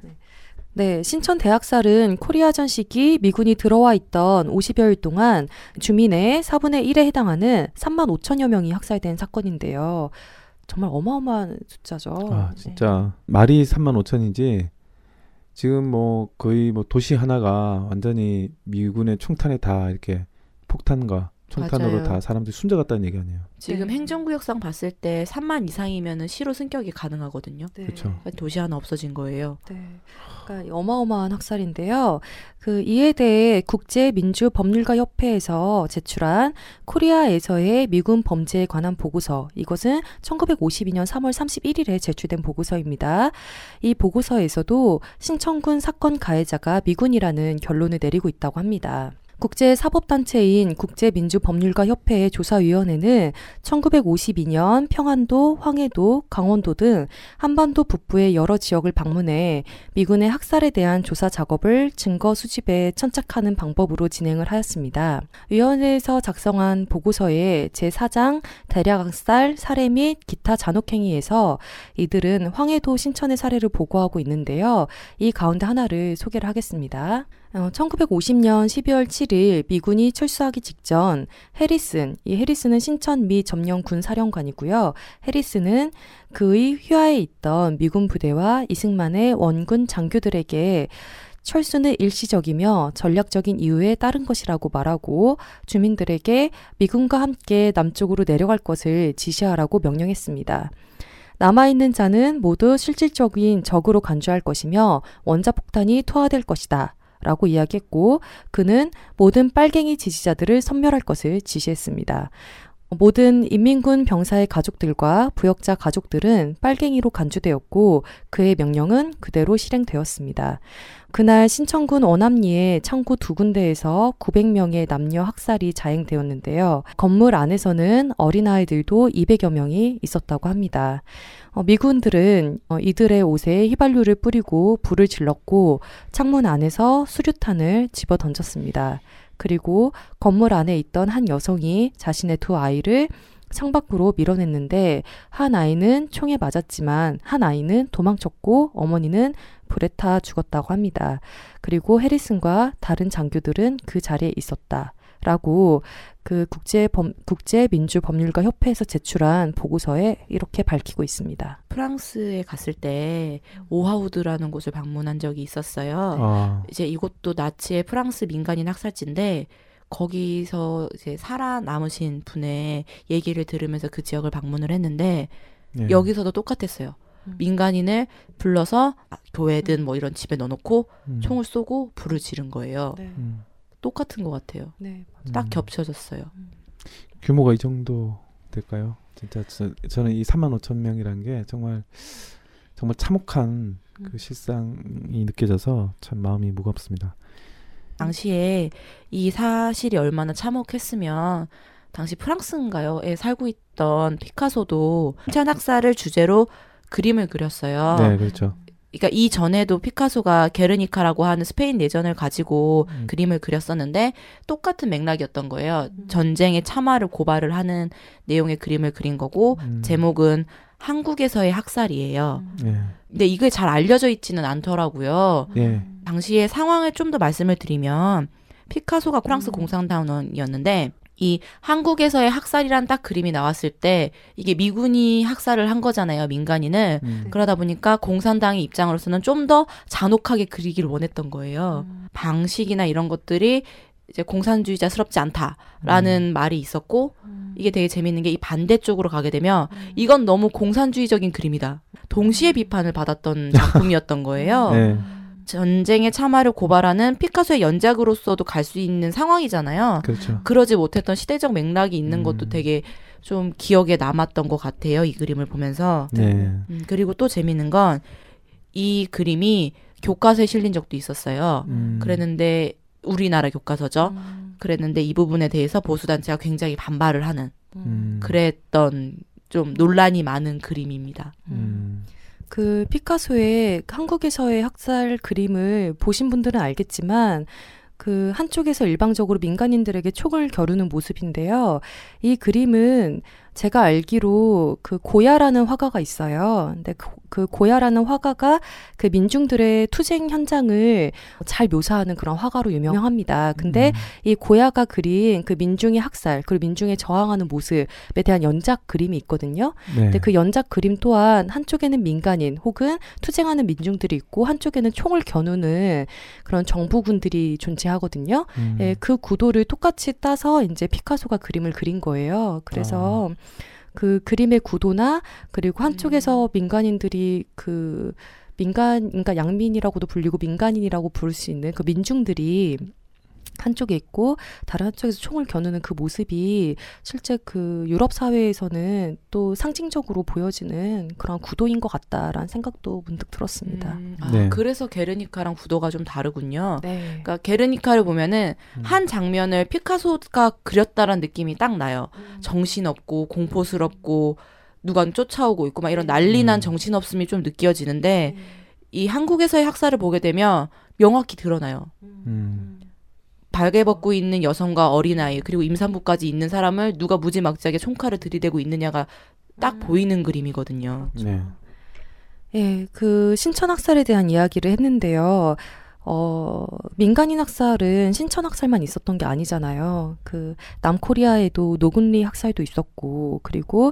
[SPEAKER 1] 네, 신천 대학살은 코리아 전 시기 미군이 들어와 있던 50여일 동안 주민의 4분의 1에 해당하는 3만 5천여 명이 학살된 사건인데요. 정말 어마어마한 숫자죠.
[SPEAKER 2] 아
[SPEAKER 1] 네.
[SPEAKER 2] 진짜 말이 3만 5천이지 지금 뭐 거의 뭐 도시 하나가 완전히 미군의 총탄에 다 이렇게 폭탄과 총탄으로
[SPEAKER 3] 맞아요.
[SPEAKER 2] 다 사람들이 숨져갔다는 얘기 아니에요.
[SPEAKER 3] 지금
[SPEAKER 1] 네.
[SPEAKER 3] 행정구역상 봤을 때 3만 이상이면은 시로 승격이 가능하거든요.
[SPEAKER 1] 네.
[SPEAKER 2] 그쵸.
[SPEAKER 3] 도시 하나 없어진 거예요.
[SPEAKER 1] 네. 그러니까 어마어마한 학살인데요. 그 이에 대해 국제민주법률가협회에서 제출한 코리아에서의 미군 범죄에 관한 보고서. 이것은 1952년 3월 31일에 제출된 보고서입니다. 이 보고서에서도 신청군 사건 가해자가 미군이라는 결론을 내리고 있다고 합니다. 국제사법단체인 국제민주법률가협회의 조사위원회는 1952년 평안도, 황해도, 강원도 등 한반도 북부의 여러 지역을 방문해 미군의 학살에 대한 조사 작업을 증거 수집에 천착하는 방법으로 진행을 하였습니다. 위원회에서 작성한 보고서의 제4장 대략 학살, 살해 및 기타 잔혹행위에서 이들은 황해도 신천의 사례를 보고하고 있는데요. 이 가운데 하나를 소개를 하겠습니다. 어, 1950년 12월 7일 미군이 철수하기 직전 해리슨, 이 해리슨은 신천 미 점령 군 사령관이고요. 해리슨은 그의 휘하에 있던 미군 부대와 이승만의 원군 장교들에게 철수는 일시적이며 전략적인 이유에 따른 것이라고 말하고 주민들에게 미군과 함께 남쪽으로 내려갈 것을 지시하라고 명령했습니다. 남아있는 자는 모두 실질적인 적으로 간주할 것이며 원자폭탄이 투하될 것이다. 라고 이야기했고 그는 모든 빨갱이 지지자들을 섬멸할 것을 지시했습니다. 모든 인민군 병사의 가족들과 부역자 가족들은 빨갱이로 간주되었고 그의 명령은 그대로 실행되었습니다. 그날 신천군 원암리의 창고 두 군데에서 900명의 남녀 학살이 자행되었는데요. 건물 안에서는 어린아이들도 200여 명이 있었다고 합니다. 어, 미군들은 어, 이들의 옷에 휘발유를 뿌리고 불을 질렀고 창문 안에서 수류탄을 집어 던졌습니다. 그리고 건물 안에 있던 한 여성이 자신의 두 아이를 창밖으로 밀어냈는데 한 아이는 총에 맞았지만 한 아이는 도망쳤고 어머니는 불에 타 죽었다고 합니다. 그리고 해리슨과 다른 장교들은 그 자리에 있었다. 라고 그 국제 범, 국제 민주 법률가 협회에서 제출한 보고서에 이렇게 밝히고 있습니다.
[SPEAKER 3] 프랑스에 갔을 때 오하우드라는 곳을 방문한 적이 있었어요.
[SPEAKER 2] 아,
[SPEAKER 3] 이제 이곳도 나치의 프랑스 민간인 학살지인데 거기서 이제 살아남으신 분의 얘기를 들으면서 그 지역을 방문을 했는데
[SPEAKER 2] 예.
[SPEAKER 3] 여기서도 똑같았어요.
[SPEAKER 1] 음.
[SPEAKER 3] 민간인을 불러서 교회든 뭐 이런 집에 넣어놓고
[SPEAKER 2] 음.
[SPEAKER 3] 총을 쏘고 불을 지른 거예요.
[SPEAKER 1] 네.
[SPEAKER 2] 음.
[SPEAKER 3] 똑같은 것 같아요.
[SPEAKER 1] 네.
[SPEAKER 3] 딱
[SPEAKER 2] 음.
[SPEAKER 3] 겹쳐졌어요.
[SPEAKER 2] 규모가 이 정도 될까요? 진짜 저, 저는 이 3만 5천 명이라는 게 정말 정말 참혹한
[SPEAKER 1] 음.
[SPEAKER 2] 그 실상이 느껴져서 참 마음이 무겁습니다.
[SPEAKER 3] 당시에 이 사실이 얼마나 참혹했으면 당시 프랑스인가요?에 살고 있던 피카소도 학살을 주제로 그림을 그렸어요.
[SPEAKER 2] 네, 그렇죠.
[SPEAKER 3] 그러니까 이 전에도 피카소가 게르니카라고 하는 스페인 내전을 가지고
[SPEAKER 2] 음.
[SPEAKER 3] 그림을 그렸었는데 똑같은 맥락이었던 거예요.
[SPEAKER 1] 음.
[SPEAKER 3] 전쟁의 참화를 고발을 하는 내용의 그림을 그린 거고
[SPEAKER 2] 음.
[SPEAKER 3] 제목은 한국에서의 학살이에요.
[SPEAKER 1] 음.
[SPEAKER 2] 예,
[SPEAKER 3] 근데 이게 잘 알려져 있지는 않더라고요.
[SPEAKER 2] 예.
[SPEAKER 3] 당시의 상황을 좀 더 말씀을 드리면 피카소가 프랑스
[SPEAKER 1] 음.
[SPEAKER 3] 공산당원이었는데 이 한국에서의 학살이란 딱 그림이 나왔을 때 이게 미군이 학살을 한 거잖아요 민간인을
[SPEAKER 2] 음.
[SPEAKER 3] 그러다 보니까 공산당의 입장으로서는 좀 더 잔혹하게 그리기를 원했던 거예요
[SPEAKER 1] 음.
[SPEAKER 3] 방식이나 이런 것들이 이제 공산주의자스럽지 않다라는 말이 있었고
[SPEAKER 1] 음.
[SPEAKER 3] 이게 되게 재밌는 게 이 반대쪽으로 가게 되면
[SPEAKER 1] 음.
[SPEAKER 3] 이건 너무 공산주의적인 그림이다 동시에 비판을 받았던 작품이었던 거예요
[SPEAKER 2] 네.
[SPEAKER 3] 전쟁의 참화를 고발하는 피카소의 연작으로서도 갈 수 있는 상황이잖아요.
[SPEAKER 2] 그렇죠.
[SPEAKER 3] 그러지 못했던 시대적 맥락이 있는 것도
[SPEAKER 2] 음.
[SPEAKER 3] 되게 좀 기억에 남았던 것 같아요. 이 그림을 보면서.
[SPEAKER 2] 네.
[SPEAKER 3] 음, 그리고 또 재밌는 건 이 그림이 교과서에 실린 적도 있었어요.
[SPEAKER 2] 음.
[SPEAKER 3] 그랬는데 우리나라 교과서죠.
[SPEAKER 1] 음.
[SPEAKER 3] 그랬는데 이 부분에 대해서 보수 단체가 굉장히 반발을 하는
[SPEAKER 2] 음.
[SPEAKER 3] 그랬던 좀 논란이 많은 그림입니다.
[SPEAKER 2] 음.
[SPEAKER 1] 그 피카소의 한국에서의 학살 그림을 보신 분들은 알겠지만 그 한쪽에서 일방적으로 민간인들에게 총을 겨루는 모습인데요. 이 그림은 제가 알기로 그 고야라는 화가가 있어요. 근데 그, 그 고야라는 화가가 그 민중들의 투쟁 현장을 잘 묘사하는 그런 화가로 유명합니다. 근데
[SPEAKER 2] 음.
[SPEAKER 1] 이 고야가 그린 그 민중의 학살 그리고 민중의 저항하는 모습에 대한 연작 그림이 있거든요.
[SPEAKER 2] 네.
[SPEAKER 1] 근데 그 연작 그림 또한 한쪽에는 민간인 혹은 투쟁하는 민중들이 있고 한쪽에는 총을 겨누는 그런 정부군들이 존재하거든요.
[SPEAKER 2] 음.
[SPEAKER 1] 예, 그 구도를 똑같이 따서 이제 피카소가 그림을 그린 거예요. 그래서
[SPEAKER 2] 아.
[SPEAKER 1] 그 그림의 구도나 그리고 한쪽에서
[SPEAKER 3] 음.
[SPEAKER 1] 민간인들이 그 민간 그러니까 양민이라고도 불리고 민간인이라고 부를 수 있는 그 민중들이 한쪽에 있고 다른 한쪽에서 총을 겨누는 그 모습이 실제 그 유럽 사회에서는 또 상징적으로 보여지는 그런 구도인 것 같다라는 생각도 문득 들었습니다.
[SPEAKER 3] 음, 아,
[SPEAKER 2] 네.
[SPEAKER 3] 그래서 게르니카랑 구도가 좀 다르군요.
[SPEAKER 1] 네.
[SPEAKER 3] 그러니까 게르니카를 보면은
[SPEAKER 2] 음.
[SPEAKER 3] 한 장면을 피카소가 그렸다라는 느낌이 딱 나요. 정신없고 공포스럽고 누가 쫓아오고 있고 막 이런 난리난
[SPEAKER 2] 음.
[SPEAKER 3] 정신없음이 좀 느껴지는데 이 한국에서의 학살을 보게 되면 명확히 드러나요.
[SPEAKER 2] 음.
[SPEAKER 3] 발개 벗고 있는 여성과 어린아이 그리고 임산부까지 있는 사람을 누가 무지막지하게 총칼을 들이대고 있느냐가 딱 보이는 그림이거든요.
[SPEAKER 2] 네.
[SPEAKER 1] 예, 그 신천 학살에 대한 이야기를 했는데요. 어, 민간인 학살은 신천 학살만 있었던 게 아니잖아요. 그 남코리아에도 노군리 학살도 있었고, 그리고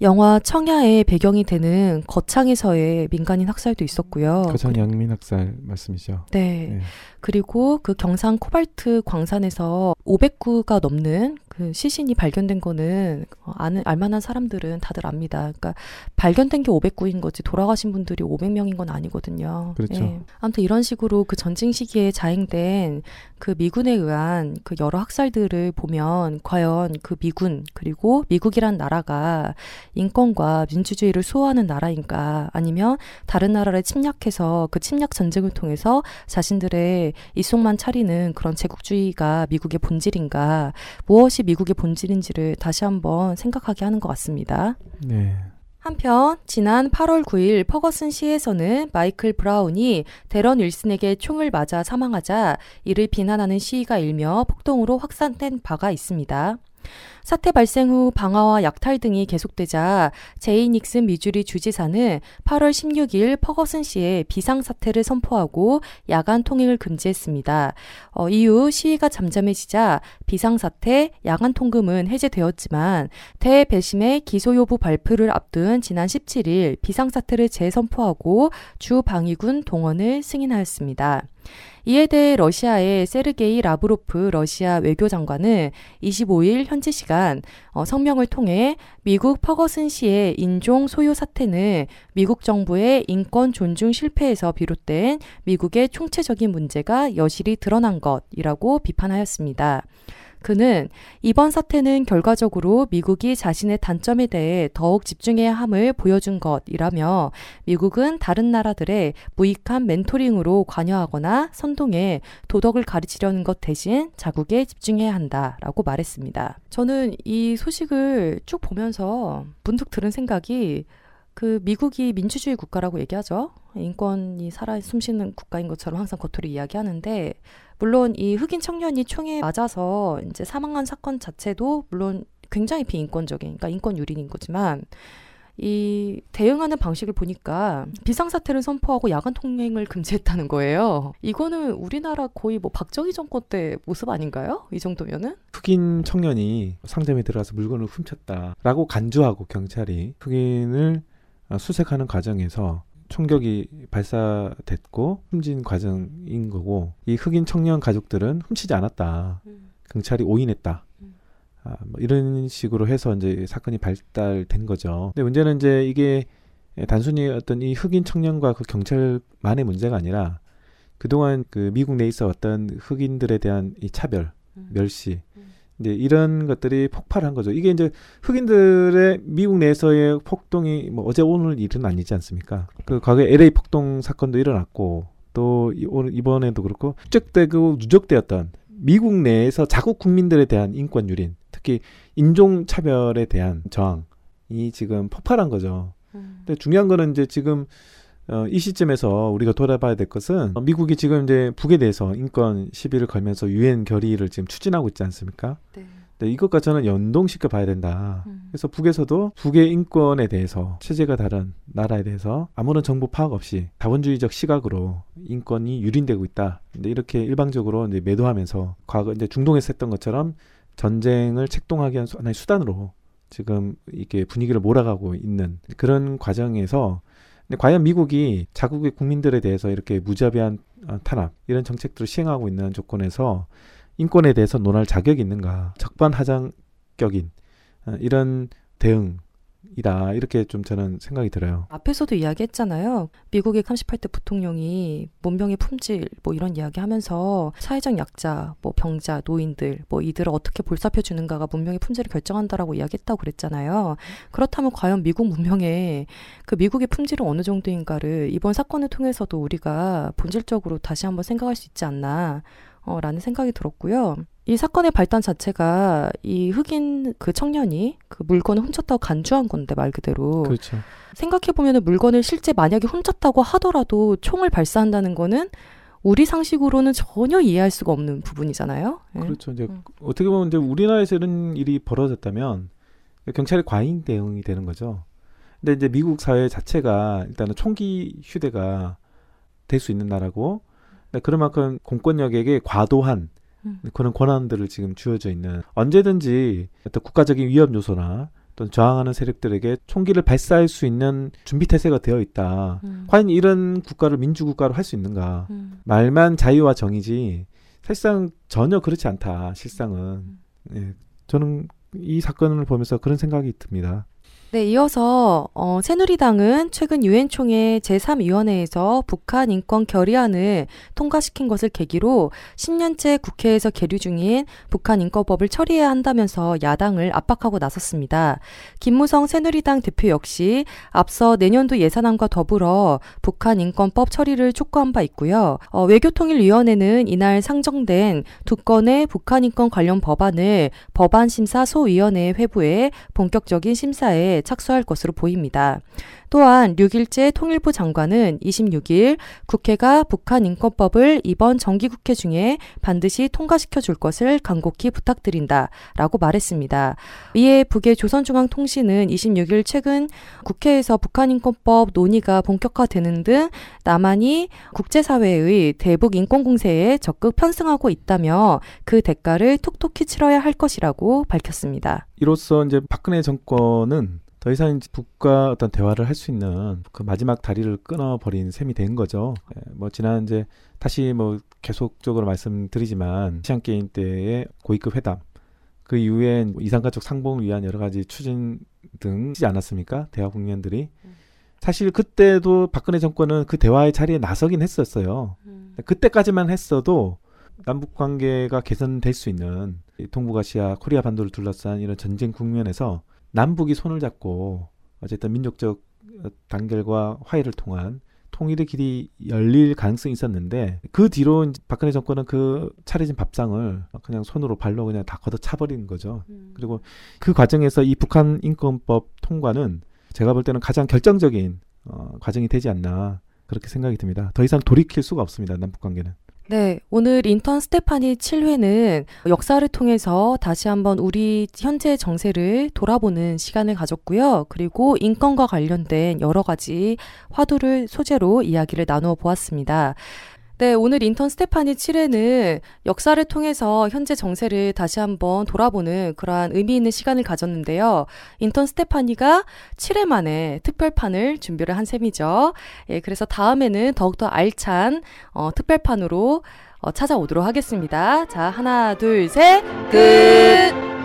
[SPEAKER 1] 영화 청야의 배경이 되는 거창에서의 민간인 학살도 있었고요.
[SPEAKER 2] 거창 양민 학살 말씀이죠.
[SPEAKER 1] 네.
[SPEAKER 2] 네.
[SPEAKER 1] 그리고 그 경상 코발트 광산에서 500구가 넘는 그 시신이 발견된 거는 어, 아는 알만한 사람들은 다들 압니다. 그러니까 발견된 게 500구인 거지 돌아가신 분들이 500명인 건 아니거든요.
[SPEAKER 2] 그렇죠.
[SPEAKER 1] 예. 아무튼 이런 식으로 그 전쟁 시기에 자행된 그 미군에 의한 그 여러 학살들을 보면 과연 그 미군 그리고 미국이란 나라가 인권과 민주주의를 수호하는 나라인가 아니면 다른 나라를 침략해서 그 침략 전쟁을 통해서 자신들의 이속만 차리는 그런 제국주의가 미국의 본질인가 무엇이 미국의 본질인지를 다시 한번 생각하게 하는 것 같습니다.
[SPEAKER 2] 네.
[SPEAKER 1] 한편 지난 8월 9일 퍼거슨 시에서는 마이클 브라운이 데런 윌슨에게 총을 맞아 사망하자 이를 비난하는 시위가 일며 폭동으로 확산된 바가 있습니다. 사태 발생 후 방화와 약탈 등이 계속되자 제이 닉슨 미주리 주지사는 8월 16일 퍼거슨 시에 비상사태를 선포하고 야간 통행을 금지했습니다. 어, 이후 시위가 잠잠해지자 비상사태, 야간 통금은 해제되었지만 대배심의 기소 여부 발표를 앞둔 지난 17일 비상사태를 재선포하고 주 방위군 동원을 승인하였습니다. 이에 대해 러시아의 세르게이 라브로프 러시아 외교장관은 25일 현지 시간 어, 성명을 통해 미국 퍼거슨시의 인종 소유 사태는 미국 정부의 인권 존중 실패에서 비롯된 미국의 총체적인 문제가 여실히 드러난 것이라고 비판하였습니다. 그는 이번 사태는 결과적으로 미국이 자신의 단점에 대해 더욱 집중해야 함을 보여준 것이라며 미국은 다른 나라들의 무익한 멘토링으로 관여하거나 선동해 도덕을 가르치려는 것 대신 자국에 집중해야 한다라고 말했습니다. 저는 이 소식을 쭉 보면서 문득 들은 생각이 그 미국이 민주주의 국가라고 얘기하죠. 인권이 살아 숨쉬는 국가인 것처럼 항상 겉으로 이야기하는데 물론 이 흑인 청년이 총에 맞아서 이제 사망한 사건 자체도 물론 굉장히 비인권적인, 그러니까 인권 유린인 거지만 이 대응하는 방식을 보니까 비상사태를 선포하고 야간 통행을 금지했다는 거예요. 이거는 우리나라 거의 뭐 박정희 정권 때 모습 아닌가요? 이 정도면은?
[SPEAKER 2] 흑인 청년이 상점에 들어가서 물건을 훔쳤다라고 간주하고 경찰이 흑인을 어, 수색하는 과정에서 총격이 발사됐고 훔친 과정인 거고 이 흑인 청년 가족들은 훔치지 않았다. 경찰이 오인했다. 아, 뭐 이런 식으로 해서 이제 사건이 발달된 거죠. 근데 문제는 이제 이게 단순히 어떤 이 흑인 청년과 그 경찰만의 문제가 아니라 그동안 그 미국 내에 있어 왔던 흑인들에 대한 이 차별, 멸시, 이제 이런 것들이 폭발한 거죠. 이게 이제 흑인들의 미국 내에서의 폭동이 뭐 어제 오늘 일은 아니지 않습니까? 그 과거에 LA 폭동 사건도 일어났고 또 이- 이번에도 그렇고 축적되고 누적되었던 미국 내에서 자국 국민들에 대한 인권 유린, 특히 인종 차별에 대한 저항이 지금 폭발한 거죠. 근데 중요한 거는 이제 지금 어, 이 시점에서 우리가 돌아봐야 될 것은 어, 미국이 지금 이제 북에 대해서 인권 시비를 걸면서 유엔 결의를 지금 추진하고 있지 않습니까?
[SPEAKER 1] 네.
[SPEAKER 2] 네, 이것과 저는 연동시켜 봐야 된다.
[SPEAKER 1] 음.
[SPEAKER 2] 그래서 북에서도 북의 인권에 대해서 체제가 다른 나라에 대해서 아무런 정보 파악 없이 자본주의적 시각으로 인권이 유린되고 있다. 근데 이렇게 일방적으로 이제 매도하면서 과거 이제 중동에서 했던 것처럼 전쟁을 책동하기 위한 하나의 수단으로 지금 이게 분위기를 몰아가고 있는 그런 과정에서 근데 과연 미국이 자국의 국민들에 대해서 이렇게 무자비한 어, 탄압 이런 정책들을 시행하고 있는 조건에서 인권에 대해서 논할 자격이 있는가? 적반하장격인 어, 이런 대응 이다 이렇게 좀 저는 생각이 들어요.
[SPEAKER 1] 앞에서도 이야기했잖아요. 미국의 38대 부통령이 문명의 품질 뭐 이런 이야기하면서 사회적 약자, 뭐 병자, 노인들 뭐 이들을 어떻게 볼살펴 주는가가 문명의 품질을 결정한다라고 이야기했다고 그랬잖아요. 그렇다면 과연 미국 문명의 그 미국의 품질은 어느 정도인가를 이번 사건을 통해서도 우리가 본질적으로 다시 한번 생각할 수 있지 않나. 어, 라는 생각이 들었고요. 이 사건의 발단 자체가 이 흑인 그 청년이 그 물건을 훔쳤다고 간주한 건데 말 그대로
[SPEAKER 2] 그렇죠.
[SPEAKER 1] 생각해 보면 물건을 실제 만약에 훔쳤다고 하더라도 총을 발사한다는 거는 우리 상식으로는 전혀 이해할 수가 없는 부분이잖아요. 예.
[SPEAKER 2] 그렇죠. 이제
[SPEAKER 1] 음.
[SPEAKER 2] 어떻게 보면 이제 우리나라에서 이런 일이 벌어졌다면 경찰의 과잉 대응이 되는 거죠. 근데 이제 미국 사회 자체가 일단은 총기 휴대가 될 수 있는 나라고 근데 그만큼 공권력에게 과도한
[SPEAKER 1] 음.
[SPEAKER 2] 그런 권한들을 지금 주어져 있는 언제든지 어떤 국가적인 위협 요소나 또는 저항하는 세력들에게 총기를 발사할 수 있는 준비 태세가 되어 있다.
[SPEAKER 1] 음.
[SPEAKER 2] 과연 이런 국가를 민주국가로 할 수 있는가?
[SPEAKER 1] 음.
[SPEAKER 2] 말만 자유와 정의지 사실상 전혀 그렇지 않다. 실상은. 예, 저는 이 사건을 보면서 그런 생각이 듭니다.
[SPEAKER 1] 네, 이어서 어, 새누리당은 최근 유엔 총회 제3위원회에서 북한 인권 결의안을 통과시킨 것을 계기로 10년째 국회에서 계류 중인 북한 인권법을 처리해야 한다면서 야당을 압박하고 나섰습니다. 김무성 새누리당 대표 역시 앞서 내년도 예산안과 더불어 북한 인권법 처리를 촉구한 바 있고요. 어, 외교통일위원회는 이날 상정된 두 건의 북한 인권 관련 법안을 법안심사 소위원회 회부해 본격적인 심사에 착수할 것으로 보입니다. 또한 6일째 통일부 장관은 26일 국회가 북한 인권법을 이번 정기국회 중에 반드시 통과시켜 줄 것을 간곡히 부탁드린다 라고 말했습니다. 이에 북의 조선중앙통신은 26일 최근 국회에서 북한 인권법 논의가 본격화되는 등 남한이 국제사회의 대북 인권 공세에 적극 편승하고 있다며 그 대가를 톡톡히 치러야 할 것이라고 밝혔습니다.
[SPEAKER 2] 이로써 이제 박근혜 정권은 더 이상 이제 북과 어떤 대화를 할 수 있는 그 마지막 다리를 끊어버린 셈이 된 거죠. 예, 뭐 지난 이제 다시 뭐 계속적으로 말씀드리지만 시안 게임 때의 고위급 회담 그 이후에 이산가족 상봉을 위한 여러 가지 추진 등 하지 않았습니까? 대화 국면들이 사실 그때도 박근혜 정권은 그 대화의 자리에 나서긴 했었어요. 그때까지만 했어도 남북 관계가 개선될 수 있는 이 동북아시아 코리아 반도를 둘러싼 이런 전쟁 국면에서 남북이 손을 잡고 어쨌든 민족적 어, 단결과 화해를 통한 통일의 길이 열릴 가능성이 있었는데 그 뒤로 박근혜 정권은 그 차려진 밥상을 그냥 손으로 발로 그냥 다 걷어 차버리는 거죠. 그리고 그 과정에서 이 북한 인권법 통과는 제가 볼 때는 가장 결정적인 어, 과정이 되지 않나 그렇게 생각이 듭니다. 더 이상 돌이킬 수가 없습니다. 남북 관계는.
[SPEAKER 1] 네, 오늘 인턴 스테파니 7회는 역사를 통해서 다시 한번 우리 현재 정세를 돌아보는 시간을 가졌고요. 그리고 인권과 관련된 여러 가지 화두를 소재로 이야기를 나누어 보았습니다. 네, 오늘 인턴 스테파니 7회는 역사를 통해서 현재 정세를 다시 한번 돌아보는 그러한 의미 있는 시간을 가졌는데요. 인턴 스테파니가 7회 만에 특별판을 준비를 한 셈이죠. 예, 그래서 다음에는 더욱더 알찬 어, 특별판으로 어, 찾아오도록 하겠습니다. 자, 하나, 둘, 셋, 끝!